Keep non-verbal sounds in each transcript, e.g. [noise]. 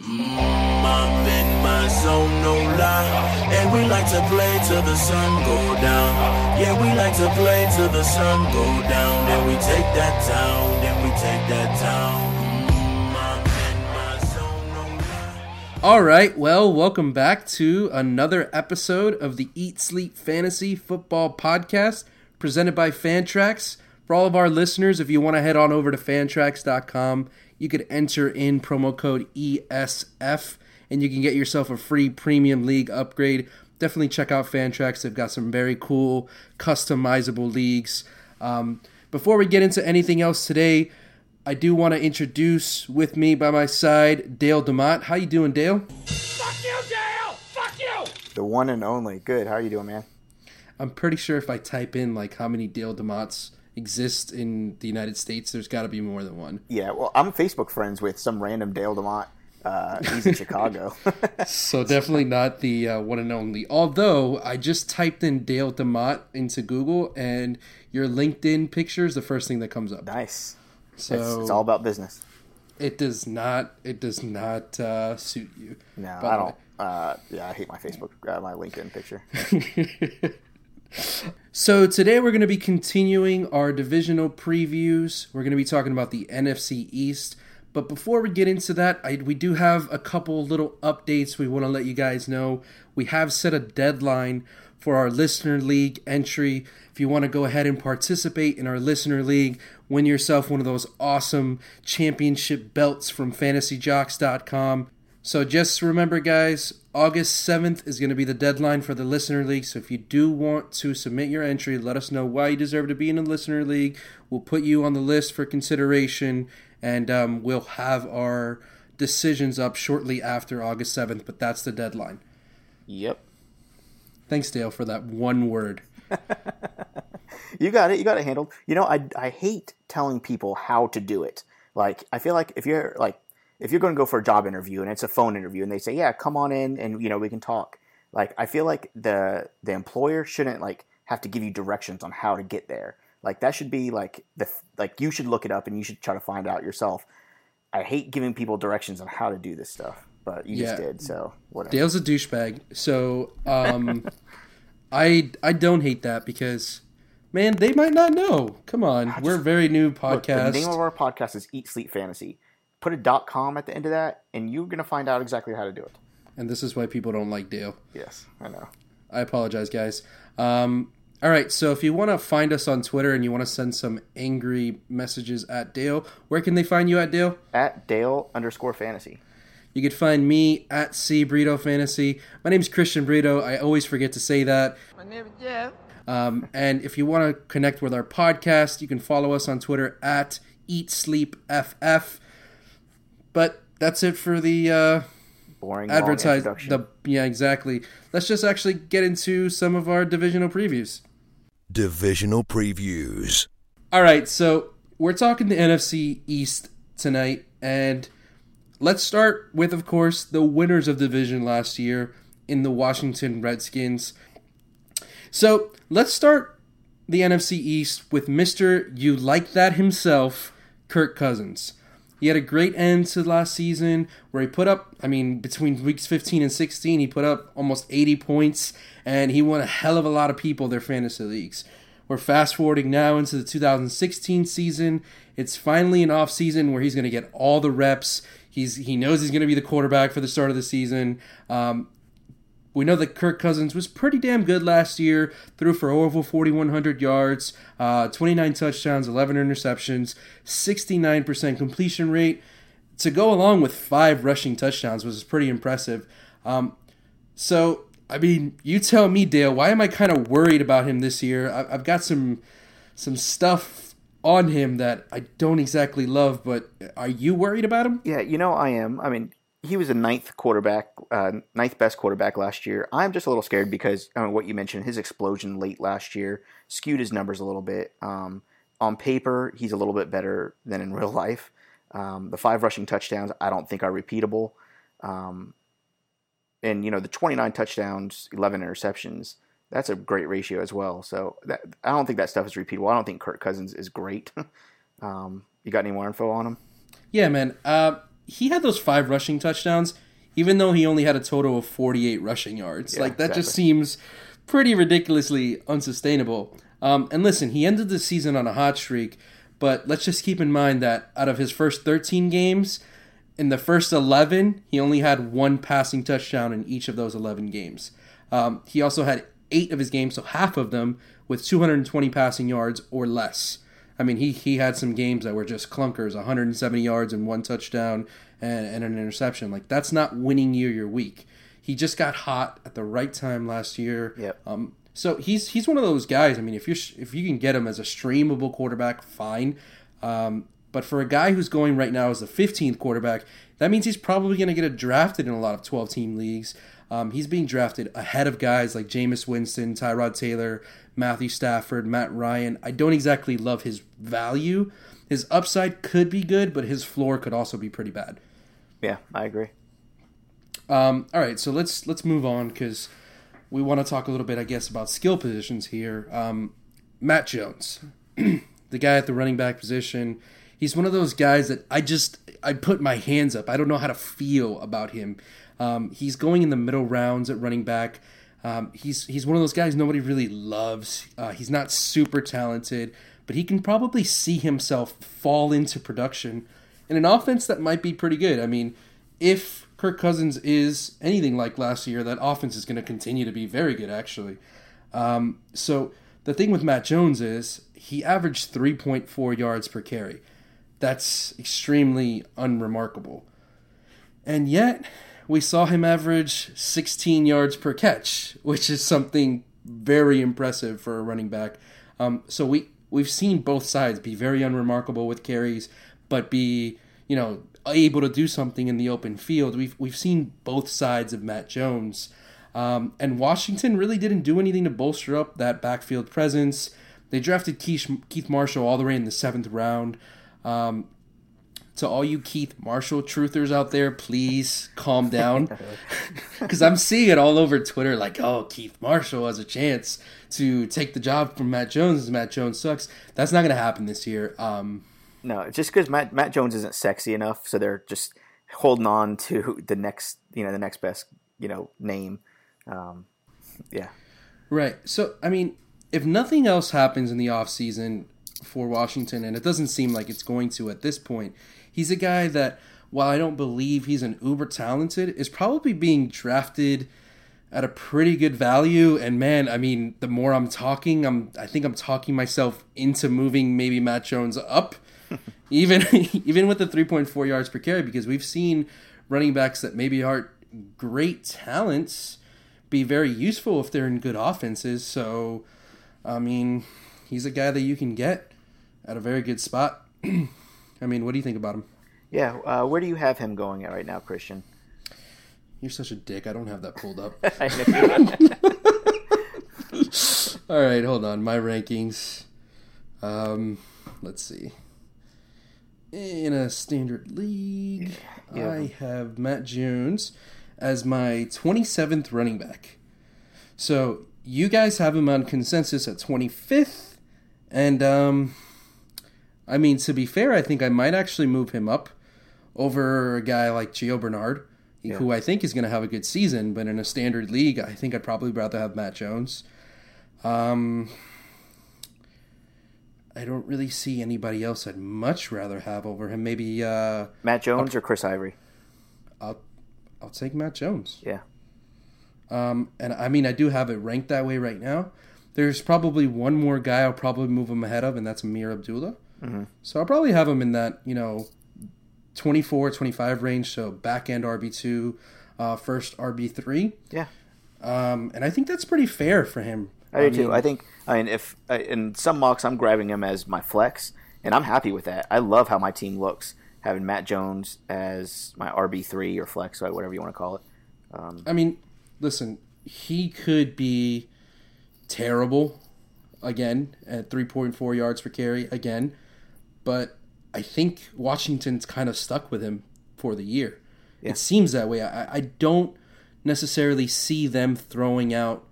I'm in my zone, no lie. And we like to play till the sun go down. Yeah, we like to play till the sun go down. Then we take that town, then we take that no. All right, well, welcome back to another episode of the Eat Sleep Fantasy Football Podcast presented by Fantrax. For all of our listeners, if you want to head on over to fantrax.com, you could enter in promo code ESF and you can get yourself a free premium league upgrade. Definitely check out Fantrax. They've got some very cool customizable leagues. Um, before we get into anything else today, I do want to introduce with me by my side Dale Demott. How you doing, Dale? Fuck you, Dale! Fuck you! The one and only. Good. How are you doing, man? I'm pretty sure if I type in like how many Dale Demotts exist in the United States, there's got to be more than one. Yeah. Well, I'm Facebook friends with some random Dale Demont. Uh, he's in Chicago. [laughs] [laughs] So definitely not the uh, one and only. Although I just typed in Dale Demott into Google, and your LinkedIn picture is the first thing that comes up. nice. So It's, it's all about business. it does not it does not uh, suit you. No, I don't. Uh, yeah, I hate my Facebook, uh, my LinkedIn picture. [laughs] So today we're going to be continuing our divisional previews. We're going to be talking about the NFC East. But before we get into that, I, we do have a couple little updates we want to let you guys know. We have set a deadline for our listener league entry. If you want to go ahead and participate in our listener league, win yourself one of those awesome championship belts from fantasyjocks.com. So just remember, guys, August 7th is going to be the deadline for the Listener League. So if you do want to submit your entry, let us know why you deserve to be in the Listener League. We'll put you on the list for consideration, and um, we'll have our decisions up shortly after August 7th, but that's the deadline. Yep. Thanks, Dale, for that one word. [laughs] You got it. You got it handled. You know, I I hate telling people how to do it. Like, I feel like if you're like if you're going to go for a job interview and it's a phone interview and they say, "Yeah, come on in and you know we can talk." Like, I feel like the the employer shouldn't like have to give you directions on how to get there. Like that should be like the like you should look it up and you should try to find out yourself. I hate giving people directions on how to do this stuff, but you just did, so whatever. Dale's a douchebag, so um, [laughs] I I don't hate that because, man, they might not know. Come on, we're a very new Look, podcast. the name of our podcast is Eat Sleep Fantasy. Put a dot com at the end of that, and you're gonna find out exactly how to do it. and this is why people don't like Dale. Yes, I know. I apologize, guys. Um, all right, so if you want to find us on Twitter and you want to send some angry messages at Dale, where can they find you at Dale? At Dale underscore Fantasy. You can find me at C Brito Fantasy. My name is Christian Brito. I always forget to say that. My name is Jeff. Um, and if you want to connect with our podcast, you can follow us on Twitter at Eat Sleep FF. But that's it for the uh, Boring. long advertise. The yeah, exactly. Let's just actually get into some of our divisional previews. Divisional previews. All right, so we're talking the NFC East tonight, and let's start with, of course, the winners of division last year in the Washington Redskins. So let's start the NFC East with Mister You Like That himself, Kirk Cousins. He had a great end to last season where he put up, I mean, between weeks 15 and 16, he put up almost 80 points and he won a hell of a lot of people their fantasy leagues. We're fast forwarding now into the 2016 season. It's finally an off season where he's going to get all the reps. He's he knows he's going to be the quarterback for the start of the season. Um, we know that Kirk Cousins was pretty damn good last year. Threw for over 4,100 yards, uh, 29 touchdowns, 11 interceptions, 69% completion rate. To go along with five rushing touchdowns was pretty impressive. Um, so, I mean, you tell me, Dale. Why am I kind of worried about him this year? I- I've got some some stuff on him that I don't exactly love, but are you worried about him? Yeah, you know I am. I mean, he was a ninth quarterback, uh, ninth best quarterback last year. I'm just a little scared because I mean, what you mentioned, his explosion late last year skewed his numbers a little bit. Um, on paper, he's a little bit better than in [laughs] real life. Um, the five rushing touchdowns, I don't think are repeatable. Um, and you know the 29 touchdowns, 11 interceptions. That's a great ratio as well. So that, I don't think that stuff is repeatable. I don't think Kirk Cousins is great. [laughs] um, you got any more info on him? Yeah, man. Uh, he had those five rushing touchdowns, even though he only had a total of 48 rushing yards. Yeah, like that just seems pretty ridiculously unsustainable. Um, and listen, he ended the season on a hot streak, but let's just keep in mind that out of his first 13 games, in the first 11, he only had one passing touchdown in each of those 11 games. Um, he also had eight of his games, so half of them, with 220 passing yards or less. I mean, he, he had some games that were just clunkers 170 yards and one touchdown and, and an interception. Like, that's not winning you your week. He just got hot at the right time last year. Yep. Um, so he's he's one of those guys. I mean, if you if you can get him as a streamable quarterback, fine. Um, but for a guy who's going right now as the 15th quarterback, that means he's probably going to get drafted in a lot of 12 team leagues. Um, he's being drafted ahead of guys like Jameis Winston, Tyrod Taylor, Matthew Stafford, Matt Ryan. I don't exactly love his value. His upside could be good, but his floor could also be pretty bad. Yeah, I agree. Um, all right, so let's let's move on because we want to talk a little bit, I guess, about skill positions here. Um, Matt Jones, [clears throat] the guy at the running back position, he's one of those guys that I just I put my hands up. I don't know how to feel about him. Um, he's going in the middle rounds at running back. Um, he's he's one of those guys nobody really loves. Uh, he's not super talented, but he can probably see himself fall into production in an offense that might be pretty good. I mean, if Kirk Cousins is anything like last year, that offense is going to continue to be very good, actually. Um, so the thing with Matt Jones is he averaged 3.4 yards per carry. That's extremely unremarkable. And yet, we saw him average 16 yards per catch, which is something very impressive for a running back. Um, so we we've seen both sides be very unremarkable with carries, but be you know able to do something in the open field. We've we've seen both sides of Matt Jones, um, and Washington really didn't do anything to bolster up that backfield presence. They drafted Keith, Marshall all the way in the seventh round. Um, to all you Keith Marshall truthers out there, please calm down. [laughs] Because I'm seeing it all over Twitter like, oh, Keith Marshall has a chance to take the job from Matt Jones Matt Jones sucks. That's not going to happen this year. Um, No, just because Matt Matt Jones isn't sexy enough, so they're just holding on to the next, you know, the next best, you know, name. Um, yeah, Right. So, I mean, if nothing else happens in the offseason for Washington, and it doesn't seem like it's going to at this point, he's a guy that, while I don't believe he's an uber talented, is probably being drafted at a pretty good value. And man, I mean, the more I'm talking, I'm I think I'm talking myself into moving maybe Matt Jones up, [laughs] even [laughs] even with the 3.4 yards per carry, because we've seen running backs that maybe aren't great talents be very useful if they're in good offenses. So, I mean, he's a guy that you can get at a very good spot. [clears throat] I mean, what do you think about him? yeah. Uh, where do you have him going at right now, Christian? You're such a dick. I don't have that pulled up. [laughs] [laughs] All right, hold on. My rankings. Um, let's see. In a standard league, Yeah. I have Matt Jones as my 27th running back. So you guys have him on consensus at 25th, and um, I mean to be fair, I think I might actually move him up over a guy like Gio Bernard, who I think is going to have a good season. But in a standard league, I think I'd probably rather have Matt Jones. Um, I don't really see anybody else I'd much rather have over him. Maybe uh, Matt Jones or Chris Ivory? I'll I'll take Matt Jones. Yeah. Um, and I mean, I do have it ranked that way right now. There's probably one more guy I'll probably move him ahead of, and that's Ameer Abdullah. So I'll probably have him in that, you know, 24, 25 range. So back end RB2, uh, first RB3. Yeah. Um, and I think that's pretty fair for him. I do too. I think. I mean, if in some mocks, I'm grabbing him as my flex, and I'm happy with that. I love how my team looks having Matt Jones as my RB three or flex, or whatever you want to call it. I mean, listen, he could be terrible again at 3.4 yards per carry again, but I think Washington's kind of stuck with him for the year. Yeah. It seems that way. I, I don't necessarily see them throwing out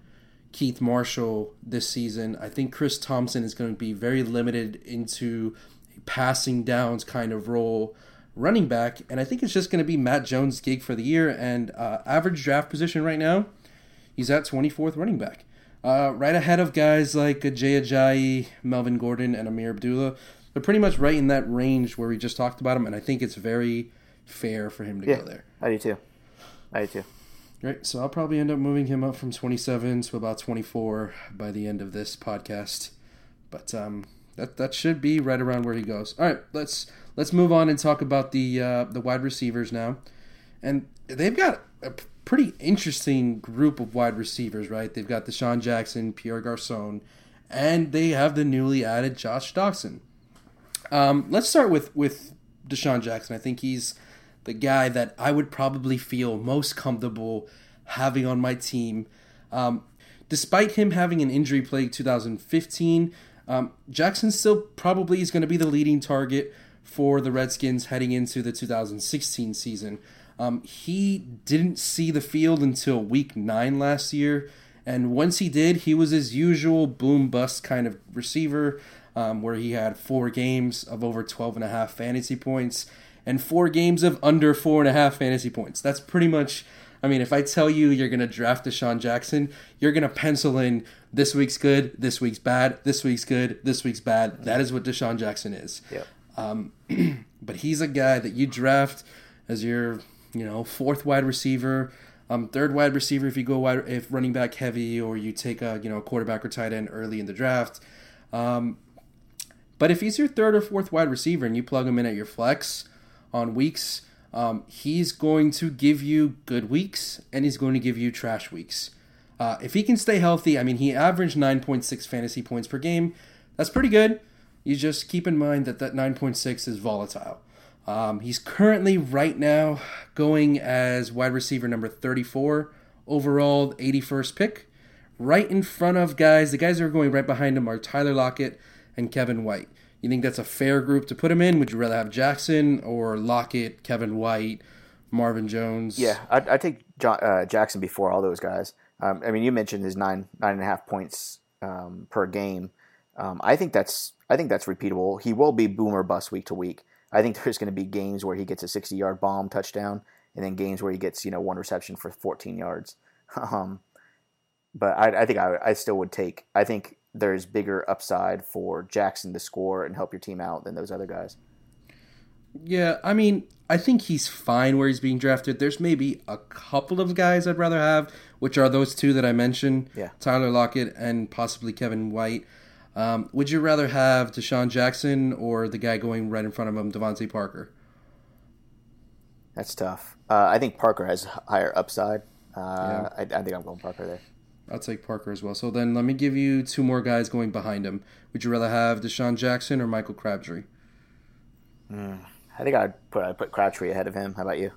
Keith Marshall this season. I think Chris Thompson is going to be very limited into a passing downs kind of role running back, and I think it's just going to be Matt Jones' gig for the year. And uh, average draft position right now, he's at 24th running back. Uh, right ahead of guys like Jay Ajayi, Melvin Gordon, and Ameer Abdullah. They're pretty much right in that range where we just talked about him, and I think it's very fair for him to Yeah, go there. I do too. I do too. Right, so I'll probably end up moving him up from 27 to about 24 by the end of this podcast. But um, that that should be right around where he goes. All right, let's let's move on and talk about the uh, the wide receivers now. And they've got a pretty interesting group of wide receivers, right? They've got DeSean Jackson, Pierre Garcon, and they have the newly added Josh Doctson. Um, let's start with with DeSean Jackson. I think he's the guy that I would probably feel most comfortable having on my team. Um, despite him having an injury plague 2015, um, Jackson still probably is going to be the leading target for the Redskins heading into the 2016 season. Um, he didn't see the field until week nine last year, and once he did, he was his usual boom bust kind of receiver, um, where he had four games of over 12 and a half fantasy points and four games of under four and a half fantasy points. That's pretty much. I mean, if I tell you you're going to draft DeSean Jackson, you're going to pencil in this week's good, this week's bad, this week's good, this week's bad. That is what DeSean Jackson is. Yep. Um, [clears throat] but he's a guy that you draft as your, you know, fourth wide receiver, um, third wide receiver if you go wide, if running back heavy, or you take a you know quarterback or tight end early in the draft. Um, but if he's your third or fourth wide receiver and you plug him in at your flex on weeks, um, he's going to give you good weeks and he's going to give you trash weeks. Uh, if he can stay healthy, I mean, he averaged 9.6 fantasy points per game. That's pretty good. You just keep in mind that that 9.6 is volatile. Um, he's currently, right now, going as wide receiver number 34 overall, 81st pick. Right in front of guys, the guys that are going right behind him are Tyler Lockett and Kevin White. You think that's a fair group to put him in? Would you rather have Jackson or Lockett, Kevin White, Marvin Jones? Yeah, I'd, I'd take uh, Jackson before all those guys. Um, I mean, you mentioned his nine nine and a half points um, per game. Um, I think that's I think that's repeatable. He will be boomer bust week to week. I think [laughs] there's going to be games where he gets a 60 yard bomb touchdown, and then games where he gets you know one reception for 14 yards. [laughs] Um, but I, I think I, I still would take. I think there's bigger upside for Jackson to score and help your team out than those other guys. Yeah, I mean, I think he's fine where he's being drafted. There's maybe a couple of guys I'd rather have, which are those two that I mentioned Yeah. Tyler Lockett and possibly Kevin White. Um, would you rather have DeSean Jackson or the guy going right in front of him, DeVante Parker? That's tough. Uh, I think Parker has higher upside. Uh, I, I think I'm going Parker there. I'll take Parker as well. So then let me give you two more guys going behind him. Would you rather have DeSean Jackson or Michael Crabtree? I think I'd put I'd put Crabtree ahead of him. How about you?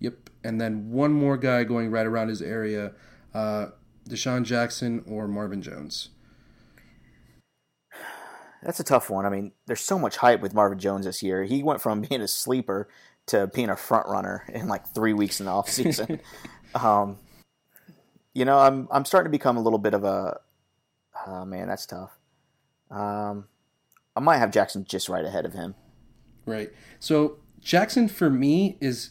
Yep. And then one more guy going right around his area, uh, DeSean Jackson or Marvin Jones. [sighs] That's a tough one. I mean, there's so much hype with Marvin Jones this year. He went from [laughs] being a sleeper to being a front runner in like three weeks in the offseason. [laughs] um, you know, I'm I'm starting to become a little bit of a oh man, that's tough. Um, I might have Jackson just right ahead of him. Right. So Jackson for me is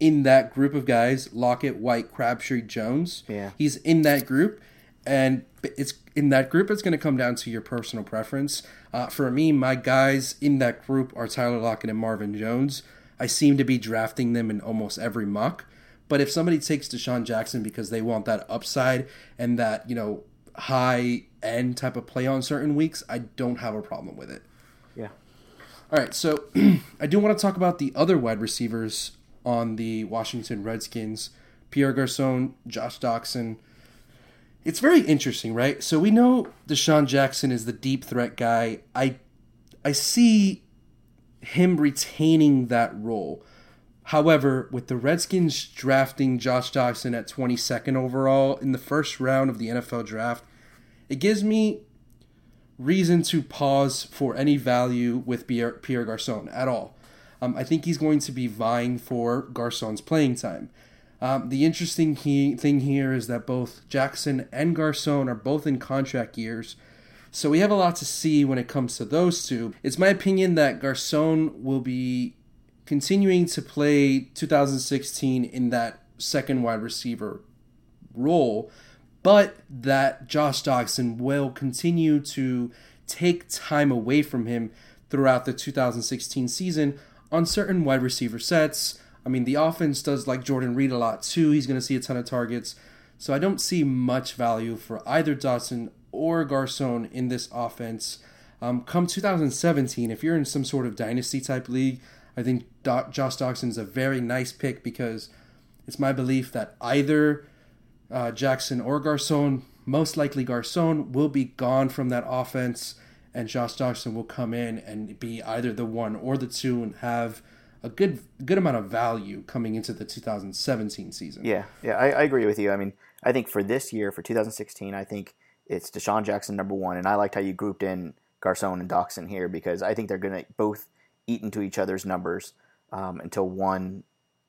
in that group of guys: Lockett, White, Crabtree, Jones. Yeah. He's in that group, and it's in that group. It's going to come down to your personal preference. Uh, for me, my guys in that group are Tyler Lockett and Marvin Jones. I seem to be drafting them in almost every mock. But if somebody takes DeSean Jackson because they want that upside and that you know high end type of play on certain weeks, I don't have a problem with it. Yeah. All right, so [clears throat] I do want to talk about the other wide receivers on the Washington Redskins Pierre Garcon, Josh Doctson. It's very interesting, right? So we know DeSean Jackson is the deep threat guy. I I see him retaining that role. However, with the Redskins drafting Josh Doctson at 22nd overall in the first round of the NFL draft, it gives me reason to pause for any value with Pierre, Pierre Garcon at all. Um, I think he's going to be vying for Garcon's playing time. Um, the interesting he, thing here is that both Jackson and Garcon are both in contract years, so we have a lot to see when it comes to those two. It's my opinion that Garcon will be continuing to play 2016 in that second wide receiver role, but that Josh Doctson will continue to take time away from him throughout the 2016 season on certain wide receiver sets. I mean, the offense does like Jordan Reed a lot too. He's going to see a ton of targets. So I don't see much value for either Doctson or Garcon in this offense. Um, come 2017, if you're in some sort of dynasty type league, I think Josh Doctson is a very nice pick because it's my belief that either uh, Jackson or Garcon, most likely Garcon, will be gone from that offense, and Josh Doctson will come in and be either the one or the two and have a good good amount of value coming into the 2017 season. Yeah, yeah, I, I agree with you. I mean, I think for this year, for 2016, I think it's DeSean Jackson number one, and I liked how you grouped in Garcon and Doctson here because I think they're going to both eat into each other's numbers um, until one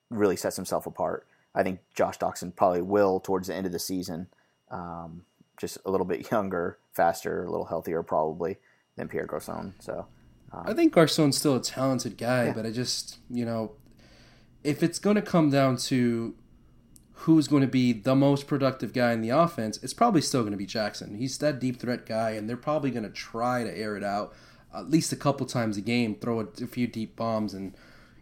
really sets himself apart. I think Josh Doctson probably will towards the end of the season, um, just a little bit younger, faster, a little healthier probably than Pierre Garcon. So I think Garcon's still a talented guy, Yeah. but I just, you know, if it's going to come down to who's going to be the most productive guy in the offense, it's probably still going to be Jackson. He's that deep threat guy, and they're probably going to try to air it out at least a couple times a game, throw a, few deep bombs, and,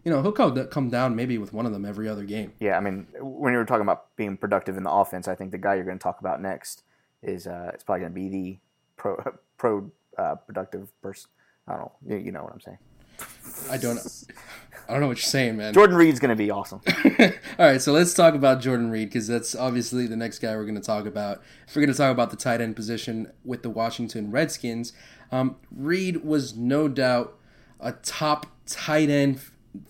you know, he'll come, come down maybe with one of them every other game. yeah, I mean, when you were talking about being productive in the offense, I think the guy you're going to talk about next is uh, it's probably going to be the pro [laughs] pro uh, productive person. I don't know. You, you know what I'm saying. I don't I don't know what you're saying, man. Jordan Reed's going to be awesome. [laughs] All right, so let's talk about Jordan Reed because that's obviously the next guy we're going to talk about. If we're going to talk about the tight end position with the Washington Redskins, um, Reed was no doubt a top tight end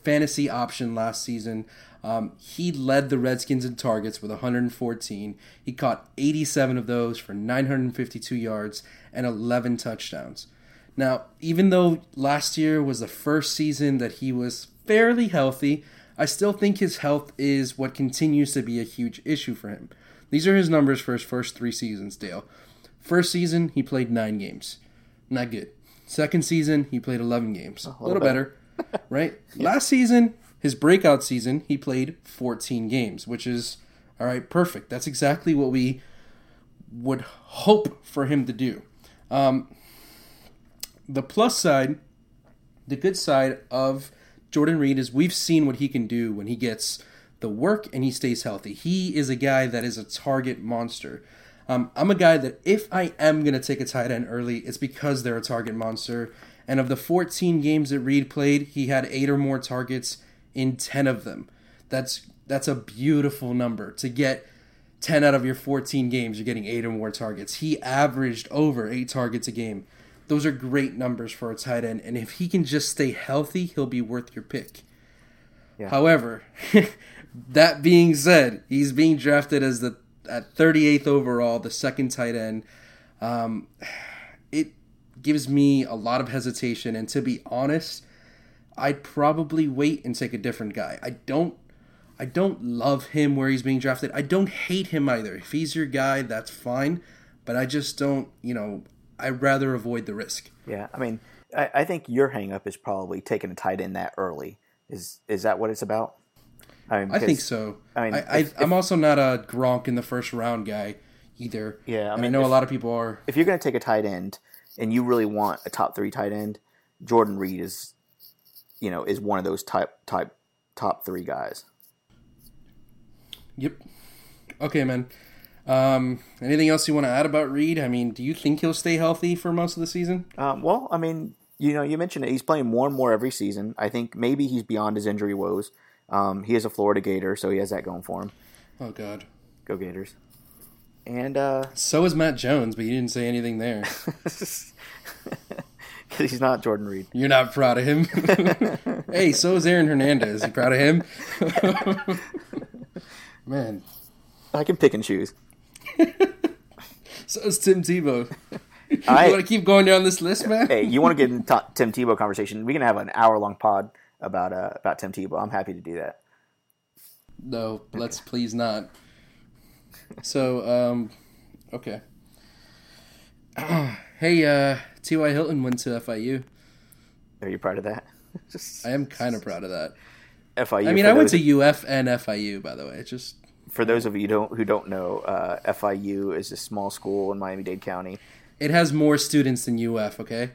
fantasy option last season. Um, he led the Redskins in targets with 114. He caught 87 of those for 952 yards and 11 touchdowns. Now, even though last year was the first season that he was fairly healthy, I still think his health is what continues to be a huge issue for him. These are his numbers for his first three seasons, Dale. First season, he played nine games. Not good. Second season, he played 11 games. a little, better, [laughs] [laughs] right? Last season, his breakout season, he played 14 games, which is, all right, perfect. That's exactly what we would hope for him to do. Um, the plus side, the good side of Jordan Reed is we've seen what he can do when he gets the work and he stays healthy. He is a guy that is a target monster. Um, I'm a guy that if I am going to take a tight end early, it's because they're a target monster. And of the 14 games that Reed played, he had eight or more targets in 10 of them. That's that's a beautiful number to get 10 out of your 14 games. You're getting eight or more targets. He averaged over eight targets a game. Those are great numbers for a tight end, and if he can just stay healthy, he'll be worth your pick. Yeah. However, [laughs] that being said, he's being drafted as the at 38th overall, the second tight end. Um, it gives me a lot of hesitation, and to be honest, I'd probably wait and take a different guy. I don't I don't love him where he's being drafted. I don't hate him either. If he's your guy, that's fine. But I just don't, you know, I'd rather avoid the risk. Yeah, I mean, I, I think your hangup is probably taking a tight end that early. Is is that what it's about? I mean, I think so. I mean, I, if- I'm also not a Gronk in the first round guy either. Yeah, I mean, I know if- a lot of people are. If you're going to take a tight end and you really want a top three tight end, Jordan Reed is, you know, is one of those type type top three guys. Yep. Okay, man. Um, anything else you want to add about Reed? I mean, do you think he'll stay healthy for most of the season? Um, well, I mean, you know, you mentioned it. He's playing more and more every season. I think maybe he's beyond his injury woes. Um, he is a Florida Gator, so he has that going for him. Oh God. Go Gators! And uh, So is Matt Jones, but you didn't say anything there. [laughs] because he's not Jordan Reed. You're not proud of him. [laughs] hey, so is Aaron Hernandez. You proud of him? [laughs] Man, I can pick and choose. so is Tim Tebow. You I- want to keep going down this list, man? hey, you want to get in to- Tim Tebow conversation? We can have an hour long pod about uh, about Tim Tebow. I'm happy to do that. No, let's please not. So, um, okay. [clears throat] hey, uh, T.Y. Hilton went to FIU. Are you proud of that? [laughs] I am kind of proud of that. FIU. I mean, I went to UF and FIU, by the way. It's just For those of you who don't who don't know, uh, FIU is a small school in Miami Dade County. it has more students than UF. Okay,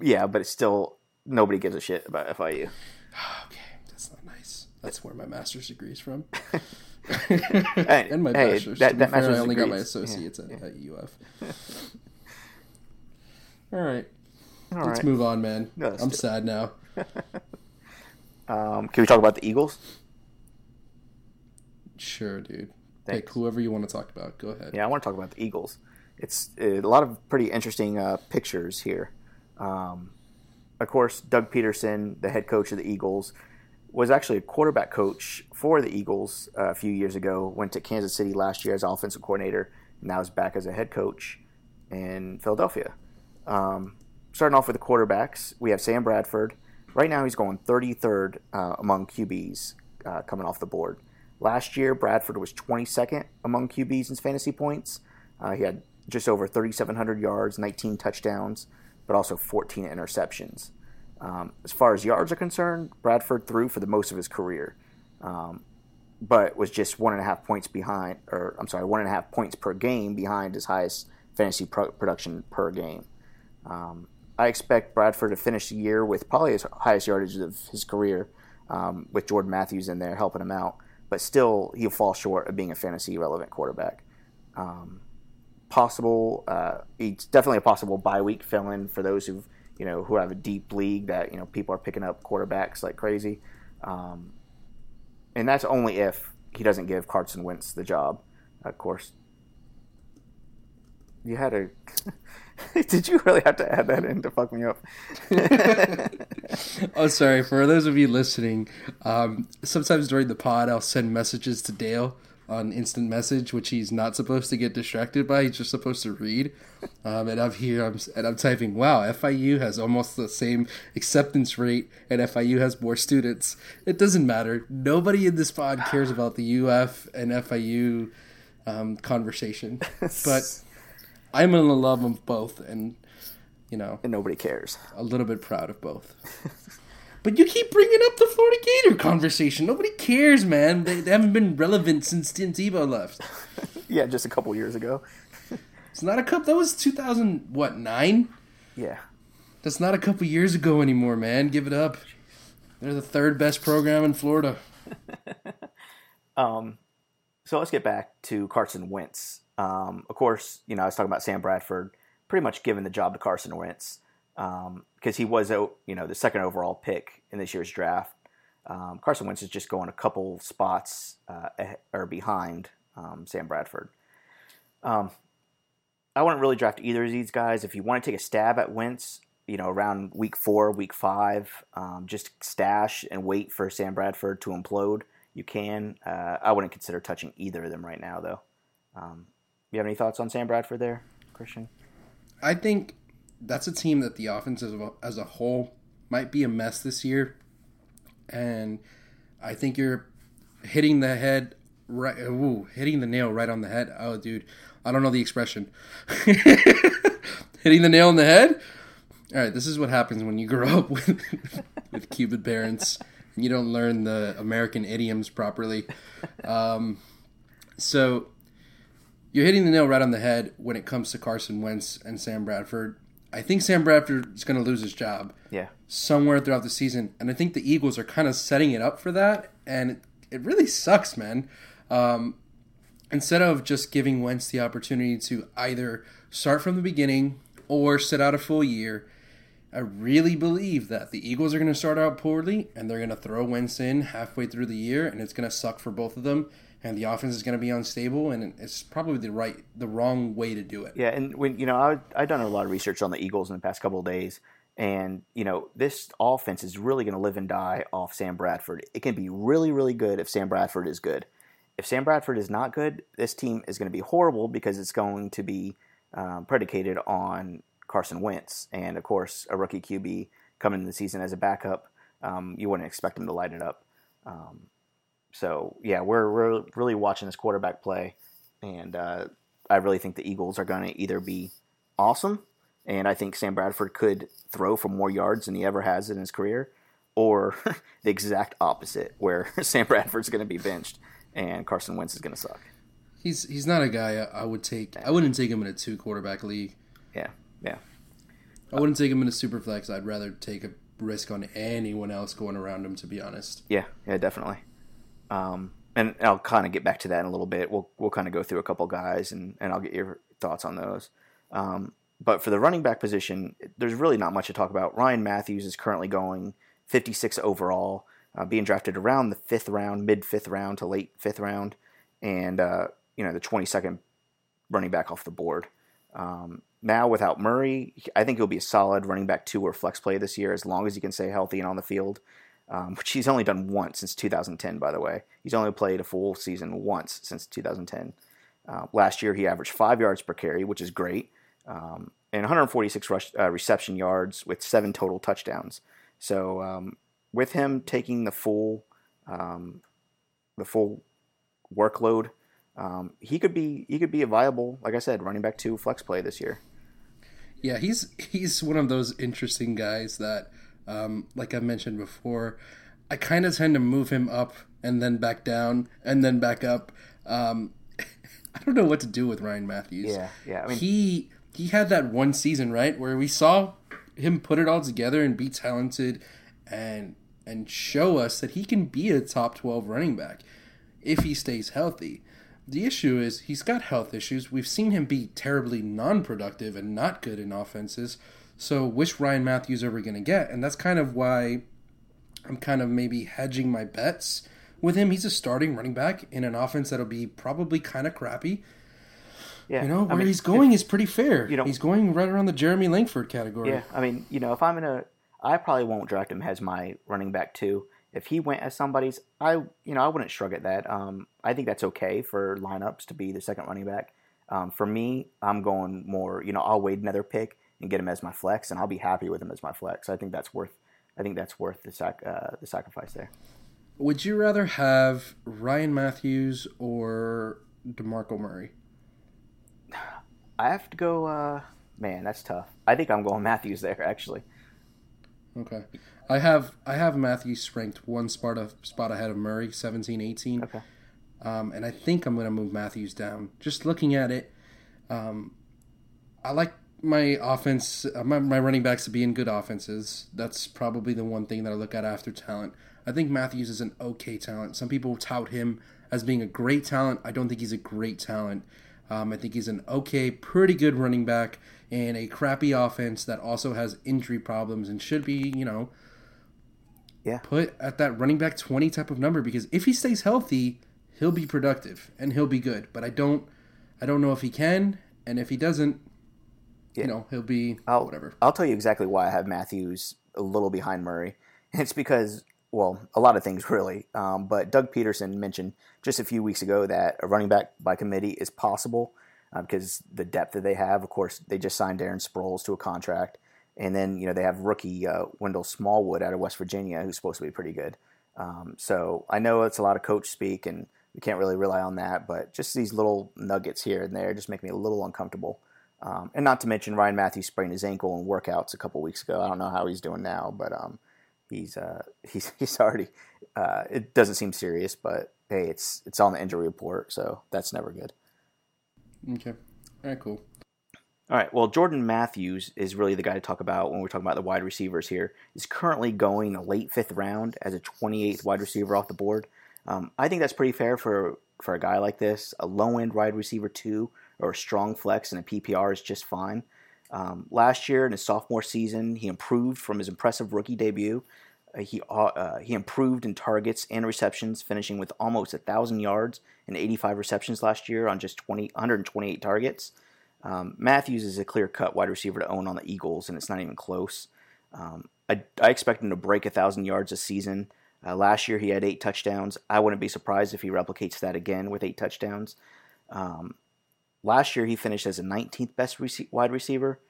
Yeah, but it's still nobody gives a shit about FIU. [sighs] okay, that's not nice. That's where my master's degree is from, [laughs] Hey, and my hey, bachelor's. that, that fair, I master's only got degree my associates at, at UF. [laughs] All right, All let's move on, man. No, I'm sad now. [laughs] Um, can we talk about the Eagles? Sure, dude. Thanks. Pick whoever you want to talk about. Go ahead. Yeah, I want to talk about the Eagles. It's a lot of pretty interesting uh, pictures here. Um, of course, Doug Pederson, the head coach of the Eagles, was actually a quarterback coach for the Eagles uh, a few years ago. Went to Kansas City last year as offensive coordinator. Now is back as a head coach in Philadelphia. Um, starting off with the quarterbacks, we have Sam Bradford. Right now, he's going 33rd uh, among QBs uh, coming off the board. Last year, Bradford was 22nd among QBs in fantasy points. Uh, he had just over 3,700 yards, 19 touchdowns, but also 14 interceptions. Um, as far as yards are concerned, Bradford threw for the most of his career, um, but was just one and a half points behind, or I'm sorry, one and a half points per game behind his highest fantasy pro- production per game. Um, I expect Bradford to finish the year with probably his highest yardage of his career, um, with Jordan Matthews in there helping him out. But still, he'll fall short of being a fantasy relevant quarterback. Um, possible, uh, it's definitely a possible bye week fill in for those who you know who have a deep league that you know people are picking up quarterbacks like crazy, um, and that's only if he doesn't give Carson Wentz the job, of course. You had a. [laughs] Did you really have to add that in to fuck me up? [laughs] Oh, sorry. For those of you listening, um, sometimes during the pod, I'll send messages to Dale on instant message, which he's not supposed to get distracted by. He's just supposed to read. Um, and I'm here, I'm, and I'm typing, "Wow, FIU has almost the same acceptance rate, and FIU has more students." It doesn't matter. Nobody in this pod cares about the UF and FIU um, conversation, [laughs] but I'm gonna love of both, and you know, and nobody cares. a little bit proud of both. [laughs] but you keep bringing up the Florida Gator conversation. Nobody cares, man. They, they haven't been relevant since Tim Tebow left. [laughs] Yeah, just a couple years ago. [laughs] It's not a cup. That was 2000, what, nine? Yeah. That's not a couple years ago anymore, man. Give it up. They're the third best program in Florida. [laughs] Um, so let's get back to Carson Wentz. Um, of course, you know I was talking about Sam Bradford, pretty much giving the job to Carson Wentz because he was, uh, you know, the second overall pick in this year's draft. Um, Carson Wentz is just going a couple spots uh, or behind um, Sam Bradford. Um, I wouldn't really draft either of these guys. If you want to take a stab at Wentz, you know, around week four, week five, um, just stash and wait for Sam Bradford to implode. You can. Uh, I wouldn't consider touching either of them right now, though. Um, you have any thoughts on Sam Bradford there, Christian? I think that's a team that the offense as a, as a whole might be a mess this year, and I think you're hitting the head right. Ooh, hitting the nail right on the head. Oh, dude, I don't know the expression. [laughs] hitting the nail on the head. All right, this is what happens when you grow up with [laughs] with Cuban parents and you don't learn the American idioms properly. Um, so you're hitting the nail right on the head when it comes to Carson Wentz and Sam Bradford. I think Sam Bradford is going to lose his job Yeah. somewhere throughout the season, and I think the Eagles are kind of setting it up for that, and it, it really sucks, man. Um, instead of just giving Wentz the opportunity to either start from the beginning or sit out a full year, I really believe that the Eagles are going to start out poorly and they're going to throw Wentz in halfway through the year, and it's going to suck for both of them. And the offense is going to be unstable, and it's probably the right, the wrong way to do it. Yeah, and when you know, I I've done a lot of research on the Eagles in the past couple of days, and you know, this offense is really going to live and die off Sam Bradford. It can be really, really good if Sam Bradford is good. If Sam Bradford is not good, this team is going to be horrible because it's going to be um, predicated on Carson Wentz, and of course, a rookie QB coming in the season as a backup. Um, you wouldn't expect him to light it up. Um, so yeah, we're we're really watching this quarterback play, and uh, I really think the Eagles are going to either be awesome, and I think Sam Bradford could throw for more yards than he ever has in his career, or [laughs] the exact opposite, where [laughs] Sam Bradford's going to be benched and Carson Wentz is going to suck. He's he's not a guy I, I would take. I wouldn't take him in a two quarterback league. Yeah, yeah, I wouldn't take him in a super flex. I'd rather take a risk on anyone else going around him. To be honest, yeah, yeah, definitely. Um, and I'll kind of get back to that in a little bit. We'll we'll kind of go through a couple guys, and and I'll get your thoughts on those. Um, but for the running back position, there's really not much to talk about. Ryan Mathews is currently going 56 overall, uh, being drafted around the fifth round, mid fifth round to late fifth round, and uh, you know the 22nd running back off the board. Um, now without Murray, I think he'll be a solid running back two or flex play this year as long as he can stay healthy and on the field. Um, which he's only done once since 2010, by the way. He's only played a full season once since 2010. Uh, last year, he averaged five yards per carry, which is great, um, and 146 rush, uh, reception yards with seven total touchdowns. So, um, with him taking the full um, the full workload, um, he could be he could be a viable, like I said, running back two flex play this year. Yeah, he's he's one of those interesting guys that, um, like I mentioned before, I kind of tend to move him up and then back down and then back up. Um, [laughs] I don't know what to do with Ryan Mathews. Yeah, yeah. I mean, he he had that one season right where we saw him put it all together and be talented and and show us that he can be a top 12 running back if he stays healthy. The issue is he's got health issues. We've seen him be terribly non-productive and not good in offenses. So which Ryan Mathews are we going to get? And that's kind of why I'm kind of maybe hedging my bets with him. He's a starting running back in an offense that'll be probably kind of crappy. yeah. You know, I where mean, he's going is pretty fair. you know- he's going right around the Jeremy Langford category. Yeah, I mean, you know, if I'm in a, I probably won't draft him as my running back too. If he went as somebody's, I, you know, I wouldn't shrug at that. Um, I think that's okay for lineups to be the second running back. Um, for me, I'm going more. You know, I'll wait another pick and get him as my flex, and I'll be happy with him as my flex. I think that's worth. I think that's worth the sac, uh, the sacrifice there. Would you rather have Ryan Mathews or DeMarco Murray? [sighs] I have to go. Uh, man, that's tough. I think I'm going [laughs] Mathews there actually. Okay. I have I have Mathews ranked one spot of, spot ahead of Murray, 17, 18. Okay. Um, and I think I'm going to move Mathews down. Just looking at it, um, I like my offense, uh, my, my running backs to be in good offenses. That's probably the one thing that I look at after talent. I think Mathews is an okay talent. Some people tout him as being a great talent. I don't think he's a great talent. Um, I think he's an okay, pretty good running back in a crappy offense that also has injury problems and should be, you know, Yeah. put at that running back 20 type of number because if he stays healthy, he'll be productive and he'll be good. But I don't I don't know if he can and if he doesn't, Yeah. you know, he'll be I'll, whatever. I'll tell you exactly why I have Mathews a little behind Murray. [laughs] It's because, well, a lot of things [laughs] really. Um, but Doug Pederson mentioned just a few weeks ago that a running back by committee is possible uh, because the depth that they have. Of course, they just signed Darren Sproles to a contract, and then you know they have rookie uh, Wendell Smallwood out of West Virginia, who's supposed to be pretty good. Um, so I know it's a lot of coach speak, and we can't really rely on that. But just these little nuggets here and there just make me a little uncomfortable. Um, and not to mention Ryan Mathews sprained his ankle in workouts a couple weeks ago. I don't know how he's doing now, but um, he's uh, [laughs] he's he's already. Uh, it doesn't seem serious, but hey, it's it's on the injury report, so that's never good. Okay. All right, cool. All right. Well, Jordan Matthews is really the guy to talk about when we're talking about the wide receivers here. He's currently going a late fifth round as a 28th wide receiver off the board. Um, I think that's pretty fair for for a guy like this. A low end wide receiver two or a strong flex in a PPR is just fine. Um, last year in his sophomore season, he improved from his impressive rookie debut. Uh, he uh, he improved in targets and receptions, finishing with almost thousand yards and 85 receptions last year on just 20 128 targets. Um, Matthews is a clear cut wide receiver to own on the Eagles, and it's not even close. Um, I, I expect him to break thousand yards a season. Uh, last year he had eight touchdowns. I wouldn't be surprised if he replicates that again with eight touchdowns. Um, last year he finished as a 19th best rece- wide receiver.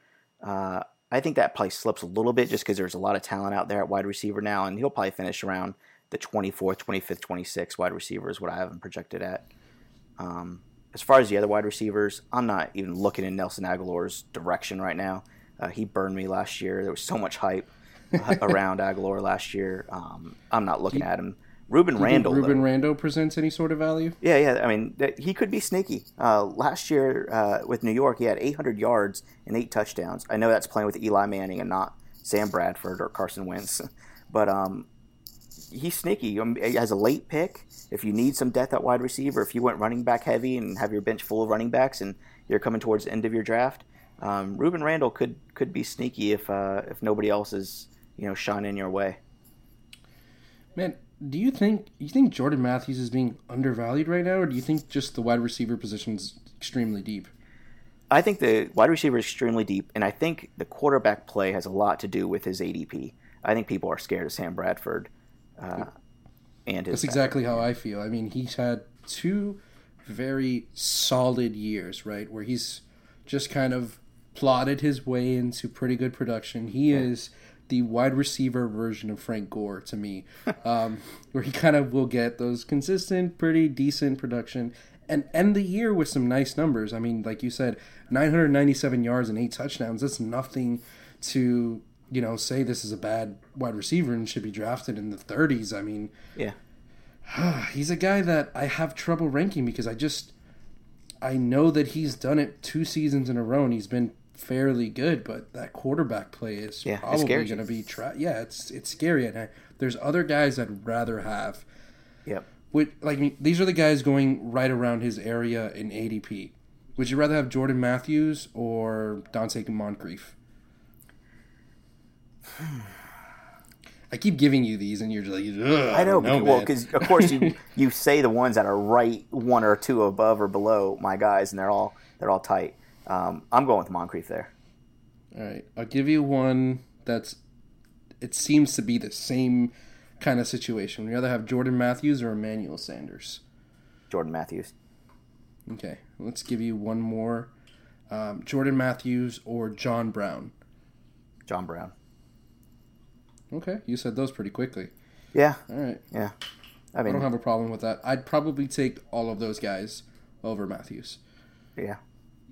Uh, I think that probably slips a little bit just because there's a lot of talent out there at wide receiver now, and he'll probably finish around the 24th, 25th, 26th wide receiver is what I have him projected at. Um, as far as the other wide receivers, I'm not even looking in Nelson Agholor's direction right now. Uh, he burned me last year. There was so much hype. [laughs] around Agholor last year. Um, I'm not looking at him. Rueben Randle. Ruben. Rando presents any sort of value? Yeah, yeah. I mean, he could be sneaky. Uh, last year uh, with New York, he had 800 yards and eight touchdowns. I know that's playing with Eli Manning and not Sam Bradford or Carson Wentz, [laughs] but um, he's sneaky. He has a late pick. If you need some depth at wide receiver, if you went running back heavy and have your bench full of running backs, and you're coming towards the end of your draft, um, Rueben Randle could could be sneaky if uh, if nobody else is you know shining your way. Man, do you think you think Jordan Matthews is being undervalued right now, or do you think just the wide receiver position is extremely deep? I think the wide receiver is extremely deep, and I think the quarterback play has a lot to do with his ADP. I think people are scared of Sam Bradford, uh, and his That's exactly how I feel. I mean, he's had two very solid years, right, where he's just kind of plotted his way into pretty good production. He is the wide receiver version of Frank Gore to me, [laughs] um, where he kind of will get those consistent, pretty decent production and end the year with some nice numbers. I mean, like you said, 997 yards and eight touchdowns. That's nothing to you know say this is a bad wide receiver and should be drafted in the 30s. I mean, yeah. [sighs] he's a guy that I have trouble ranking because I just I know that he's done it two seasons in a row and he's been fairly good, but that quarterback play is Yeah, probably going to be tra- yeah, it's it's scary and I, there's other guys I'd rather have. Yep. Would like these are the guys going right around his area in ADP. Would you rather have Jordan Matthews or Donte Moncrief? [sighs] I keep giving you these, and you're just like, I know, no, well, because of course you [laughs] you say the ones that are right one or two above or below my guys, and they're all they're all tight. Um, I'm going with Moncrief there. All right, I'll give you one that's. It seems to be the same kind of situation. Would you rather have Jordan Matthews or Emmanuel Sanders? Jordan Matthews. Okay, let's give you one more. Um, Jordan Matthews or John Brown. John Brown. Okay, you said those pretty quickly. Yeah, All right, yeah. I I don't have a problem with that. I'd probably take all of those guys over Matthews, yeah.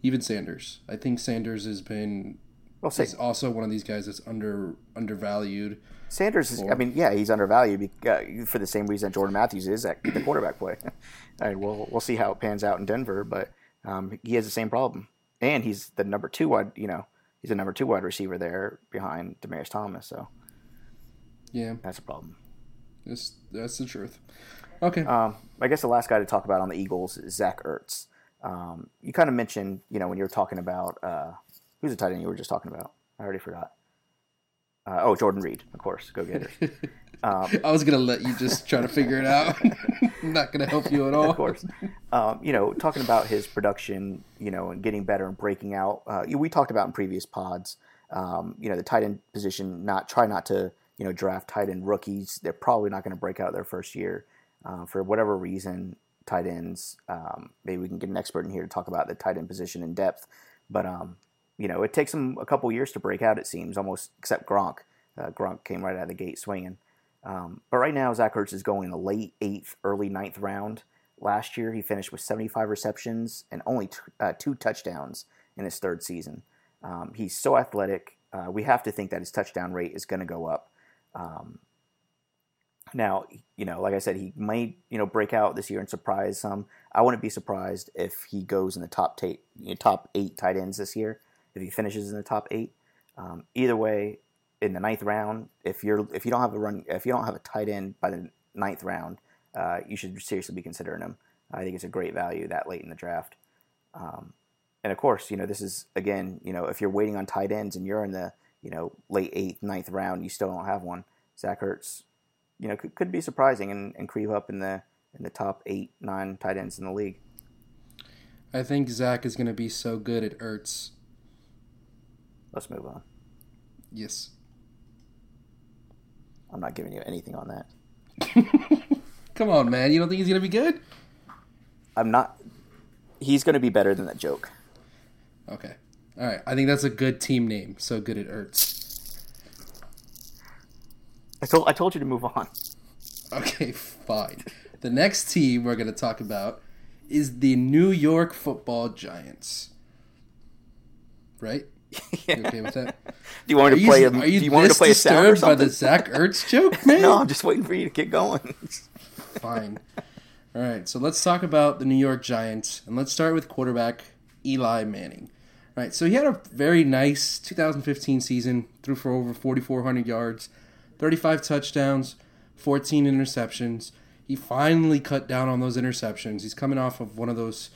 Even Sanders. I think Sanders has been. Well, say, He's also one of these guys that's under undervalued. Sanders is. I mean, yeah, he's undervalued uh, for the same reason Jordan Matthews is at the quarterback play. [laughs] Right, we'll we'll see how it pans out in Denver, but um, he has the same problem, and he's the number two wide. You know, he's the number two wide receiver there behind Demaryius Thomas, so Yeah, that's a problem. that's that's the truth. Okay, Um, I guess the last guy to talk about on the Eagles is Zach Ertz. Um, you kind of mentioned, you know, when you were talking about uh, who's the tight end you were just talking about? I already forgot. Uh, oh, Jordan Reed, of course, go getters. Um, [laughs] I was gonna let you just try to figure it out. [laughs] I'm not gonna help you at all. of course. Um, you know, talking about his production, you know, and getting better and breaking out. Uh, we talked about in previous pods. Um, you know, the tight end position. Not try not to you know draft tight end rookies. They're probably not going to break out their first year uh, for whatever reason. Tight ends. Um, maybe we can get an expert in here to talk about the tight end position in depth. But um, you know, it takes them a couple years to break out. It seems almost except Gronk. Uh, Gronk came right out of the gate swinging. Um, but right now, Zach Ertz is going in the late eighth, early ninth round. Last year, he finished with 75 receptions and only t- uh, two touchdowns in his third season. Um, he's so athletic. Uh, we have to think that his touchdown rate is going to go up. Um, now, you know, like I said, he might, you know, break out this year and surprise some. I wouldn't be surprised if he goes in the top you know, top eight tight ends this year. If he finishes in the top eight, um, either way, in the ninth round, if you're if you don't have a run, if you don't have a tight end by the ninth round, uh, you should seriously be considering him. I think it's a great value that late in the draft. Um, and of course, you know, this is again, you know, if you're waiting on tight ends and you're in the, you know, late eighth, ninth round, you still don't have one. Zach Ertz, you know, could, could be surprising and, and creep up in the in the top eight, nine tight ends in the league. I think Zach is gonna be so good at Ertz. Let's move on. Yes. I'm not giving you anything on that. [laughs] Come on, man. You don't think he's gonna be good? I'm not. He's going to be better than that joke. Okay. All right. I think that's a good team name. So good at Ertz. I told I told you to move on. Okay, fine. The next team we're going to talk about is the New York Football Giants. Right? [laughs] You okay with that? Do you want me to you, play? A, are you do you want me to play a sound or disturbed by the? Zach Ertz [laughs] joke, man? no, I'm just waiting for you to get going. Fine. All right, so let's talk about the New York Giants, and let's start with quarterback Eli Manning. All right, so he had a very nice 2015 season, threw for over 4,400 yards, 35 touchdowns, 14 interceptions. He finally cut down on those interceptions. He's coming off of one of those